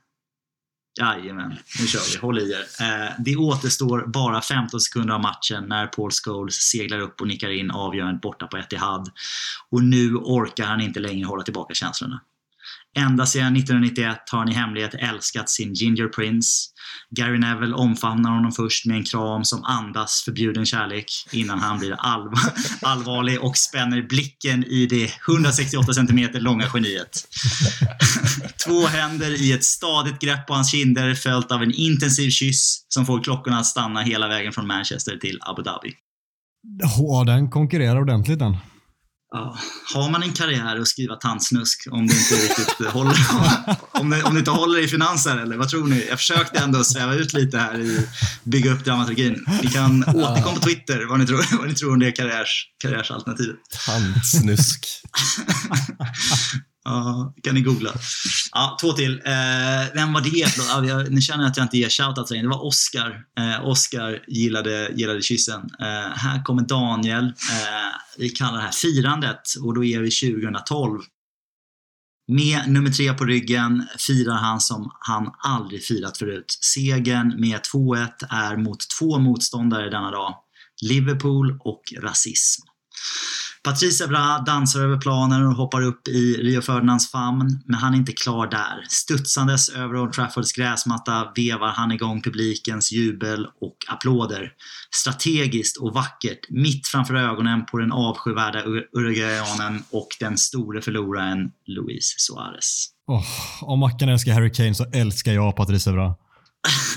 Jajamän, nu kör vi. Håll i er. Eh, det återstår bara 15 sekunder av matchen när Paul Scholes seglar upp och nickar in avgörandet borta på Etihad. Och nu orkar han inte längre hålla tillbaka känslorna. Ända sedan 1991 har han i hemlighet älskat sin Ginger Prince. Gary Neville omfamnar honom först med en kram som andas förbjuden kärlek innan han blir allvar allvarlig och spänner blicken i det 168 cm långa geniet. Två händer i ett stadigt grepp på hans kinder följt av en intensiv kyss som får klockorna att stanna hela vägen från Manchester till Abu Dhabi. Ja, den konkurrerar ordentligt den. Ja, har man en karriär att skriva tandsnusk om det inte riktigt håller, om det, om det inte håller i finanser eller vad tror ni? Jag försökte ändå sväva ut lite här i bygga upp dramaturgin. Ni kan återkomma på Twitter vad ni tror, vad ni tror om det karriärs, karriärsalternativet. Tandsnusk. Ja, kan ni googla. Ja, två till. Eh, vem var det? Ja, jag, nu känner jag att jag inte ger shoutouts längre. Det var Oscar. Eh, Oscar gillade, gillade kyssen. Eh, här kommer Daniel. Eh, vi kallar det här firandet och då är vi 2012. Med nummer tre på ryggen firar han som han aldrig firat förut. Segern med 2-1 är mot två motståndare denna dag. Liverpool och rasism. Patrice Evra dansar över planen och hoppar upp i Rio Ferdinands famn, men han är inte klar där. Studsandes över Old Traffords gräsmatta vevar han igång publikens jubel och applåder. Strategiskt och vackert, mitt framför ögonen på den avskyvärda uruguayanen och den store förloraren Luis Suarez. Oh, om Mackan älskar Harry Kane så älskar jag Patrice Evra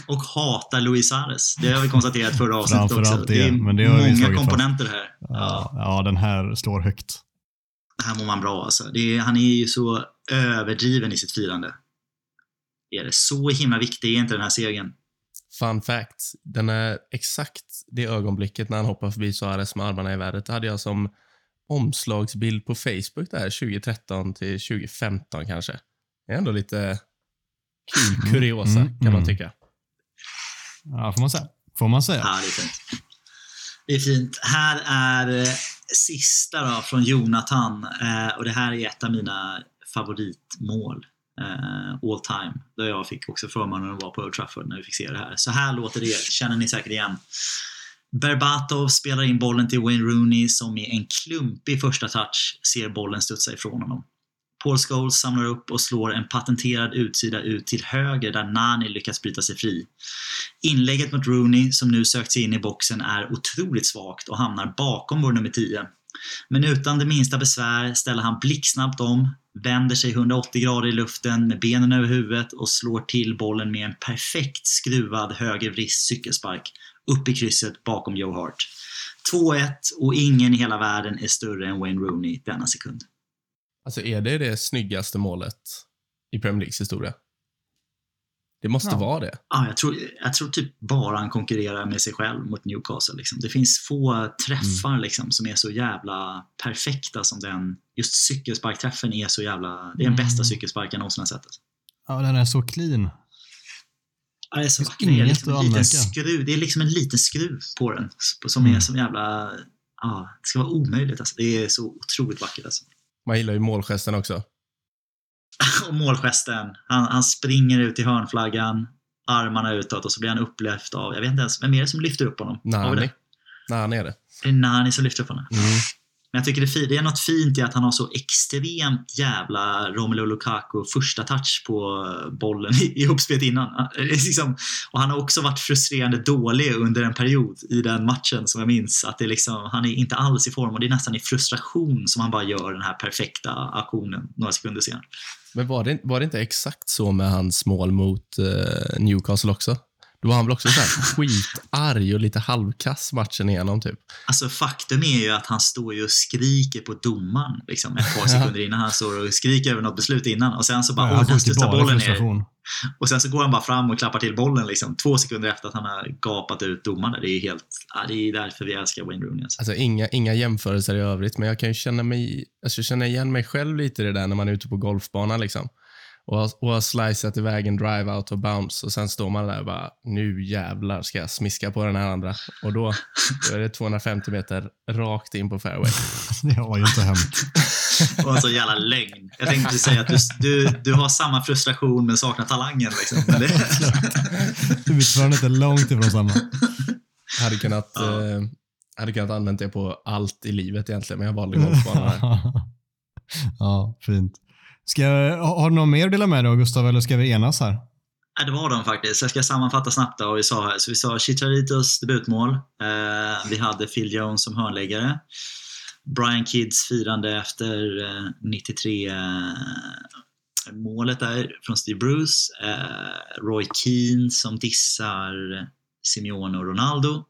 och hatar Luis Suarez. Det har vi konstaterat förra avsnittet också. Det, det är men det många komponenter här. Ja. ja, den här slår högt. Här mår man bra alltså. Är, han är ju så överdriven i sitt firande. Är det så himla viktig är inte den här segern? Fun fact. Den är exakt det ögonblicket när han hoppar förbi Suarez med armarna i vädret. Det hade jag som omslagsbild på Facebook där 2013 till 2015 kanske. Det är ändå lite kul mm. kuriosa, mm, kan man mm. tycka. Ja, får man säga. Får man säga. Ja, det är fint. Det är fint. Här är eh, sista då, från Jonathan. Eh, och Det här är ett av mina favoritmål eh, all time. Där jag fick också förmånen att vara på Old Trafford när vi fick se det här. Så här låter det, känner ni säkert igen. Berbatov spelar in bollen till Wayne Rooney som med en klumpig första touch ser bollen studsa ifrån honom. Paul Scholes samlar upp och slår en patenterad utsida ut till höger där Nani lyckas bryta sig fri. Inlägget mot Rooney, som nu sökt sig in i boxen, är otroligt svagt och hamnar bakom vår nummer 10. Men utan det minsta besvär ställer han blixtsnabbt om, vänder sig 180 grader i luften med benen över huvudet och slår till bollen med en perfekt skruvad högervrist cykelspark upp i krysset bakom Joe Hart. 2-1 och ingen i hela världen är större än Wayne Rooney denna sekund. Alltså är det det snyggaste målet i Premier Leagues historia? Det måste ja. vara det. Ja, jag, tror, jag tror typ bara han konkurrerar med sig själv mot Newcastle. Liksom. Det finns få träffar mm. liksom, som är så jävla perfekta som den. Just cykelsparkträffen är så jävla... Det är den mm. bästa cykelsparken jag någonsin har sett. Ja, den är så clean. Ja, det är så vacker. Det är, liksom en liten skruv. det är liksom en liten skruv på den som mm. är som jävla... Ja, det ska vara omöjligt. Alltså. Det är så otroligt vackert. Alltså. Man gillar ju målgesten också. och målgesten. Han, han springer ut i hörnflaggan, armarna utåt och så blir han upplevt av, jag vet inte ens, vem är det som lyfter upp honom? Nani. Nani är det. Det är Nani som lyfter upp honom. Mm. Men jag tycker det är, det är något fint i att han har så extremt jävla Romelu Lukaku första touch på bollen i, uppspelet innan. Liksom, och han har också varit frustrerande dålig under en period i den matchen som jag minns. Att det är liksom, han är inte alls i form och det är nästan i frustration som han bara gör den här perfekta aktionen några sekunder senare. Men var det, var det inte exakt så med hans mål mot eh, Newcastle också? Då var han väl också så här skitarg och lite halvkass matchen igenom typ. Alltså faktum är ju att han står ju och skriker på domaren liksom, ett par sekunder innan. Han står och skriker över något beslut innan och sen så bara, Ja, han studsar bollen ner. Och sen så går han bara fram och klappar till bollen liksom, två sekunder efter att han har gapat ut domaren. Det är ju helt, ja, det är därför vi älskar Wayne Rooney. Alltså. Alltså inga, inga jämförelser i övrigt, men jag kan ju känna, mig, alltså känna igen mig själv lite i det där när man är ute på golfbanan. Liksom. Och, har- och har slicat iväg en drive out of bounds och sen står man där och bara, nu jävlar ska jag smiska på den här andra. Och då, då är det 250 meter rakt in på fairway. Det var ju inte hänt. Och en så jävla lögn. Jag tänkte säga att du, du, du har samma frustration men saknar talangen. Liksom. Men det, Utförandet är långt ifrån samma. Hade kunnat, Ja. eh, hade kunnat använda det på allt i livet egentligen, men jag valde golfbanan här. ja, fint. Ska, har du något mer att dela med dig av Gustav, eller ska vi enas här? Ja, det var de faktiskt. Jag ska sammanfatta snabbt vad vi sa här. Så vi sa Chicharritos debutmål. Eh, vi hade Phil Jones som hörnläggare. Brian Kidds firande efter eh, 93 eh, målet där från Steve Bruce. Eh, Roy Keane som dissar Simeone och Ronaldo.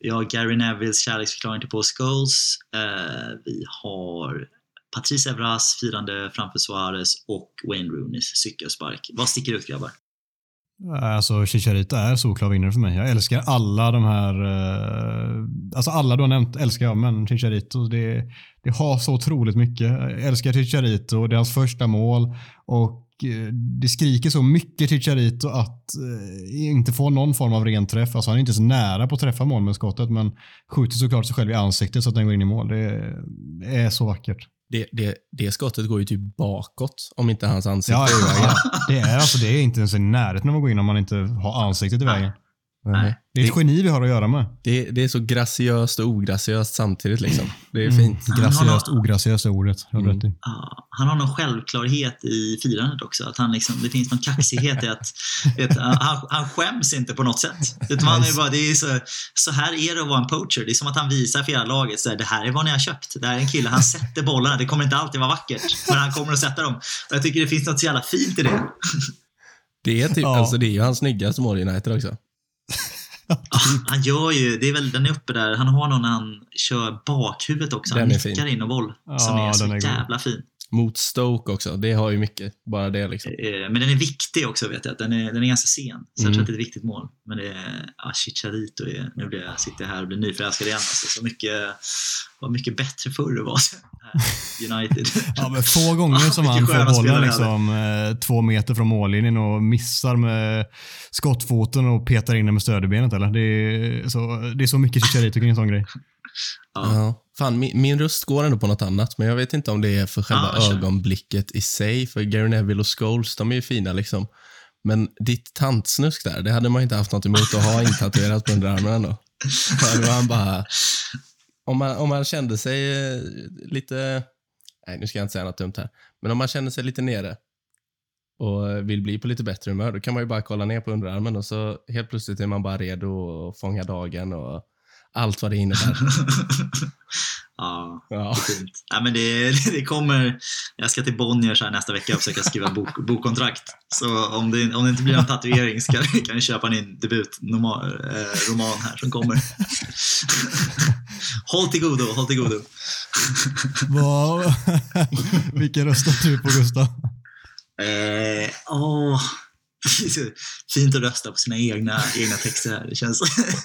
Vi har Gary Nevilles kärleksförklaring till Paul Scholes. Eh, vi har Patrice Evras firande framför Suarez och Wayne Rooneys cykelspark. Vad sticker ut grabbar? Eh, alltså, Chicharito är solklar vinnare för mig. Jag älskar alla de här, eh, alltså alla du har nämnt älskar jag, men Chicharito, det, det har så otroligt mycket. Jag älskar Chicharito, det är hans första mål och eh, det skriker så mycket Chicharito att eh, inte få någon form av ren träff. Alltså han är inte så nära på att träffa mål med skottet, men skjuter såklart sig själv i ansiktet så att den går in i mål. Det, det är så vackert. Det, det, det skottet går ju typ bakåt, om inte hans ansikte Ja, är i vägen. det är alltså det är inte ens i närheten av att gå in om man inte har ansiktet i vägen. Nej. Det är ett geni vi har att göra med. Det, det är så graciöst och ograciöst samtidigt. Liksom. Det är Mm. fint. Graciöst, nå- ograciöst är ordet. Mm. rätt i. Ja, han har någon självklarhet i firandet också. Att han liksom, det finns någon kaxighet i att vet, han, han skäms inte på något sätt. Utan han är bara, det är så, så här är det att vara en poacher. Det är som att han visar för hela laget så här, det här är vad ni har köpt. Det här är en kille, han sätter bollarna. Det kommer inte alltid vara vackert, men han kommer att sätta dem. Och jag tycker det finns något så jävla fint i det. Det är, typ, Ja. alltså, det är ju hans snyggaste mål i United också. Ja, han gör ju, det är väl, den är uppe där. Han har någon när han kör bakhuvudet också. Han Den är nickar fin. in och boll. Ja, som är så är god. jävla fin. Mot Stoke också. Det har ju mycket. Bara det liksom. Eh, Men den är viktig också vet jag. Den är, den är ganska sen. Så jag Mm. tror att det är ett viktigt mål. Men det är, ja, Chicharito är, nu blir jag, sitter jag här och blir nyförälskad igen. Alltså, så mycket, vad mycket bättre förr det var. United. Ja, men få gånger Ja, som han får bollen hade. liksom, eh, två meter från mållinjen och missar med skottfoten och petar in den med stödbenet. Eller? Det, är så, det är så mycket Chicharito kring en sån grej. Ja. Ja. Fan, min, min röst går ändå på något annat, men jag vet inte om det är för själva kör. ögonblicket i sig. För Gary Neville och Scholes, de är ju fina liksom. Men ditt tantsnusk där, det hade man inte haft något emot att ha intatuerat på underarmen ändå. Han bara... Om man, om man kände sig eh, lite... Nej, nu ska jag inte säga något dumt här. Men om man känner sig lite nere och vill bli på lite bättre humör, då kan man ju bara kolla ner på underarmen och så helt plötsligt är man bara redo att fånga dagen och allt vad det innebär. ja, Ja. fint. Ja, men det, det kommer, jag ska till Bonniers här nästa vecka och försöka skriva bok, bokkontrakt. Så om det, om det inte blir en tatuering ska, kan jag köpa din debutroman eh, roman här som kommer. håll till godo, håll till godo. Vad- Vilken röstar du på Gustav? Eh, åh, fint att rösta på sina egna, egna texter här. Det känns,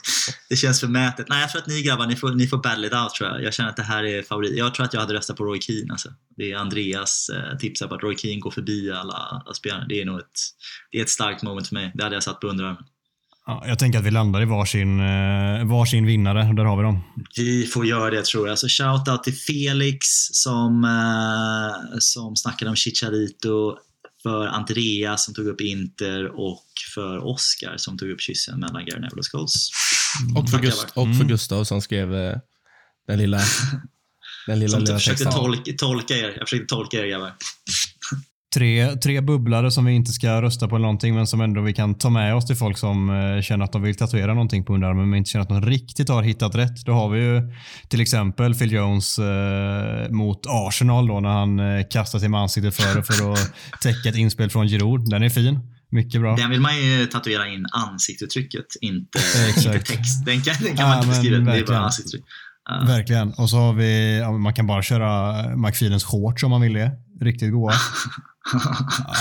det känns förmätet. Nej, jag tror att ni grabbar, ni får, ni får battle it out tror jag. Jag känner att det här är favorit. Jag tror att jag hade röstat på Roy Keane. Alltså. Det är Andreas eh, tips på att Roy Keane går förbi alla, alla spelare. Det är nog ett, det är ett starkt moment för mig. Det hade jag satt på underarmen. Ja, jag tänker att vi landar i varsin, eh, varsin vinnare. Där har vi dem. Vi får göra det tror jag. Så shout-out till Felix som, eh, som snackade om Chicharito, för Andreas som tog upp Inter och för Oscar som tog upp kyssen mellan Gary Neville och Scholes. Och för, Tack, Gust- och för Mm. Gustav som skrev eh, den lilla, Den lilla, Som lilla försökte texten. tolka, tolka er. Jag försökte tolka er grabbar. Tre, tre bubblare som vi inte ska rösta på någonting, men som ändå vi kan ta med oss till folk som eh, känner att de vill tatuera någonting på underarmen, men inte känner att de riktigt har hittat rätt. Då har vi ju till exempel Phil Jones eh, mot Arsenal då, när han eh, kastar sig med ansiktet före för att täcka ett inspel från Giroud. Den är fin. Mycket bra. Den vill man ju tatuera in ansiktsuttrycket, inte, inte text. Den kan, den kan Ja, man inte men beskriva. Det är verkligen. bara ansiktsuttryck. Ja. Verkligen. Och så har vi, man kan bara köra McFeelens shorts om man vill det. Riktigt goa.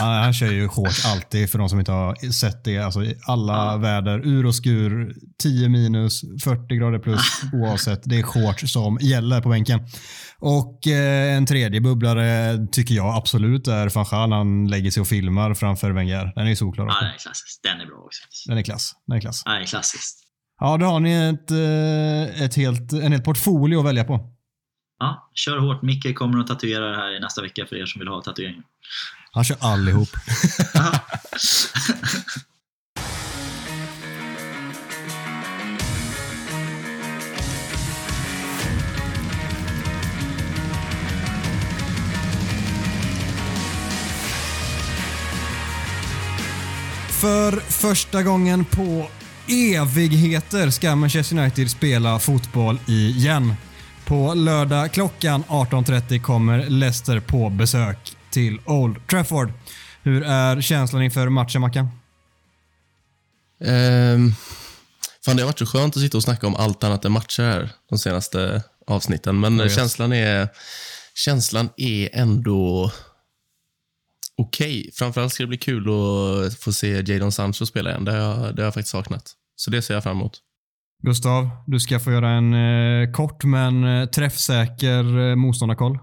Ja, Han kör ju shorts alltid för de som inte har sett det. Alltså alla Ja. väder, ur och skur, 10 minus, 40 grader plus oavsett. Det är shorts som gäller på bänken. Och eh, en tredje bubblare tycker jag absolut är van Gaal. Han lägger sig och filmar framför Wenger. Den är ju solklar. Ja, den är klassisk. Den är bra också. Den är klass. Den är klass. Ja, den är klassisk. Ja, då har ni ett, eh, ett helt, en hel portfolio att välja på. Ja, kör hårt. Micke kommer att tatuera det här i nästa vecka för er som vill ha tatueringar. Han kör allihop. För första gången på evigheter ska Manchester United spela fotboll igen. På lördag klockan 18.30 kommer Leicester på besök till Old Trafford. Hur är känslan inför matchen, Mackan? Ehm, fan, det har varit så skönt att sitta och snacka om allt annat än matcher här de senaste avsnitten. Men Jag vet. känslan är känslan är ändå okej. Framförallt ska det bli kul att få se Jadon Sancho spela igen. Det har, jag, det har jag faktiskt saknat. Så det ser jag fram emot. Gustav, du ska få göra en eh, kort men eh, träffsäker eh, motståndarkoll.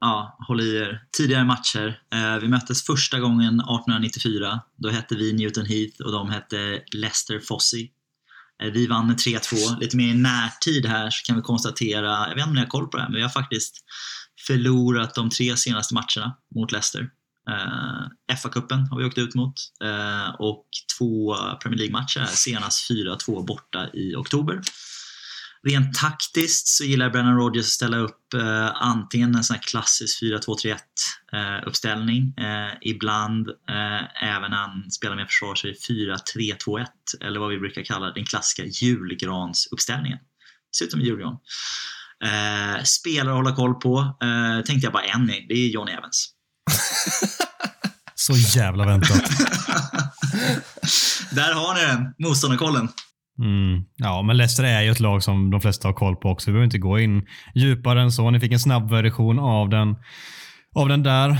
Ja, håll i er. Tidigare matcher. Eh, vi möttes första gången 1894. Då hette vi Newton Heath och de hette Leicester Fossey. Eh, vi vann med 3-2. Lite mer i närtid här så kan vi konstatera, jag vet inte om ni har koll på det här, men vi har faktiskt förlorat de tre senaste matcherna mot Leicester. Eh, FA-cupen har vi åkt ut mot eh, och två Premier League-matcher senast 4-2 borta i oktober. Rent taktiskt så gillar Brennan Rodgers att ställa upp eh, antingen en sån här klassisk 4-2-3-1 eh, uppställning. Eh, ibland eh, även när han spelar med försvar så är det 4-3-2-1 eller vad vi brukar kalla den klassiska julgransuppställningen. Ser ut som en julgran. Eh, spelare att hålla koll på eh, tänkte jag bara en det är John Evans. Så jävla väntat. Där har ni den, motståndarkollen. Mm. Ja, men Leicester är ju ett lag som de flesta har koll på också. Vi behöver inte gå in djupare än så. Ni fick en snabb version av den, av den där.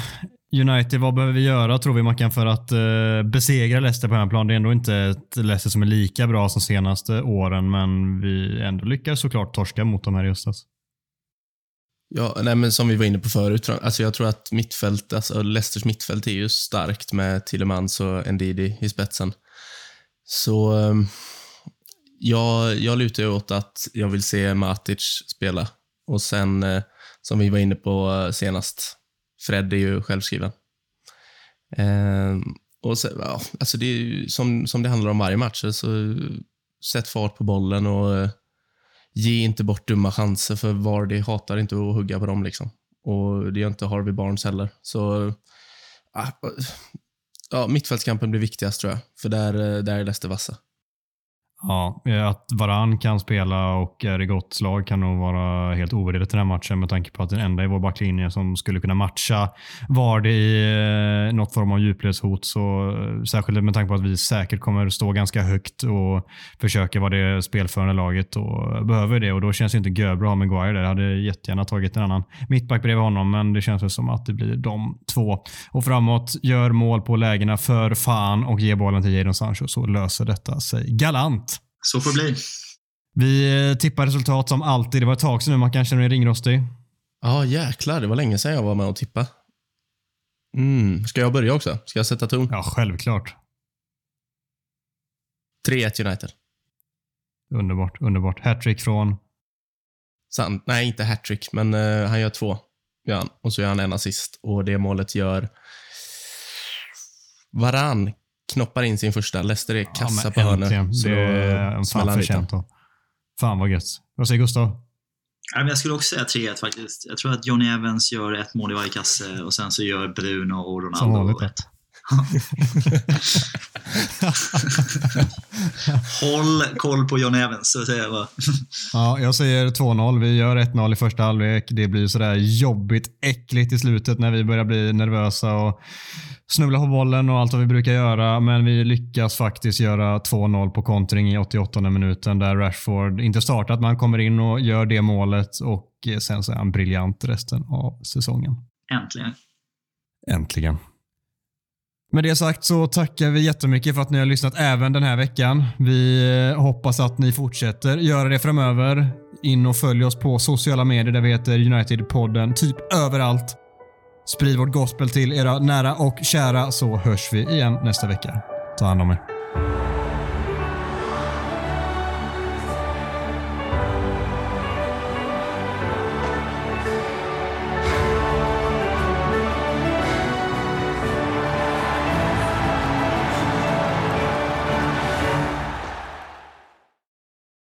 United, vad behöver vi göra tror vi Mackan för att eh, besegra Leicester på hemmaplan? Det är ändå inte ett Leicester som är lika bra som senaste åren, men vi ändå lyckas såklart torska mot dem här i höstas. Ja, nej, men som vi var inne på förut, jag- alltså jag tror att mittfält, alltså Leicesters mittfält är ju starkt med Tillemans och Ndidi i spetsen. Så ehm, jag, jag lutar ju åt att jag vill se Matic spela. Och sen, eh, som vi var inne på eh, senast, Fred är ju självskriven. Ehm, och sen, ja, alltså det är ju som, som det handlar om varje match. Så sätt fart på bollen och eh, ge inte bort dumma chanser för Vardy hatar inte att hugga på dem. Liksom. Och Det gör inte Harvey Barnes heller. Så ah, ja, Mittfältskampen blir viktigast tror jag, för där, eh, där är Leicester vassa. Ja, eh, att Varan kan spela och är i gott slag kan nog vara helt ovärderligt i den här matchen med tanke på att den enda i vår backlinje som skulle kunna matcha var det i eh, något form av djupledshot. Så, eh, särskilt med tanke på att vi säkert kommer stå ganska högt och försöka vara det spelförande laget och behöver det och då känns det inte Göbra att ha Maguire där. Jag hade jättegärna tagit en annan mittback bredvid honom men det känns väl som att det blir de två. Och framåt, gör mål på lägena för fan och ge bollen till Jadon Sancho så löser detta sig galant. Så får det bli. Vi eh, tippar resultat som alltid. Det var ett tag sedan nu. Man kan känna dig ringrostig. Ja, jäklar. Det var länge sedan jag var med och tippa. Mm. Ska jag börja också? Ska jag sätta ton? Ja, självklart. 3-1 United. Underbart. Underbart. Hattrick från... Sant. Nej, inte hattrick, men eh, han gör två. Gör han. Och så gör han en assist. Och det målet gör... Varann knoppar in sin första. Leicester är kassa men på hörnor. Det är fan förtjänt. Fan vad gött. Vad säger Gustav? Ja, jag skulle också säga 3-1 faktiskt. Jag tror att Johnny Evans gör ett mål i varje kasse och sen så gör Bruno och. Ronaldo ett. Håll koll på Johnny Evans, så säger jag bara. Ja, jag säger 2-0. Vi gör 1-0 i första halvlek. Det blir sådär jobbigt äckligt i slutet när vi börjar bli nervösa och snubbla på bollen och allt vad vi brukar göra. Men vi lyckas faktiskt göra 2-0 på kontring i 88 minuten där Rashford inte startat, men han kommer in och gör det målet och sen så är han briljant resten av säsongen. Äntligen. Äntligen. Med det sagt så tackar vi jättemycket för att ni har lyssnat även den här veckan. Vi hoppas att ni fortsätter göra det framöver. In och följ oss på sociala medier där vi heter United-podden, typ överallt. Sprid vårt gospel till era nära och kära så hörs vi igen nästa vecka. Ta hand om er.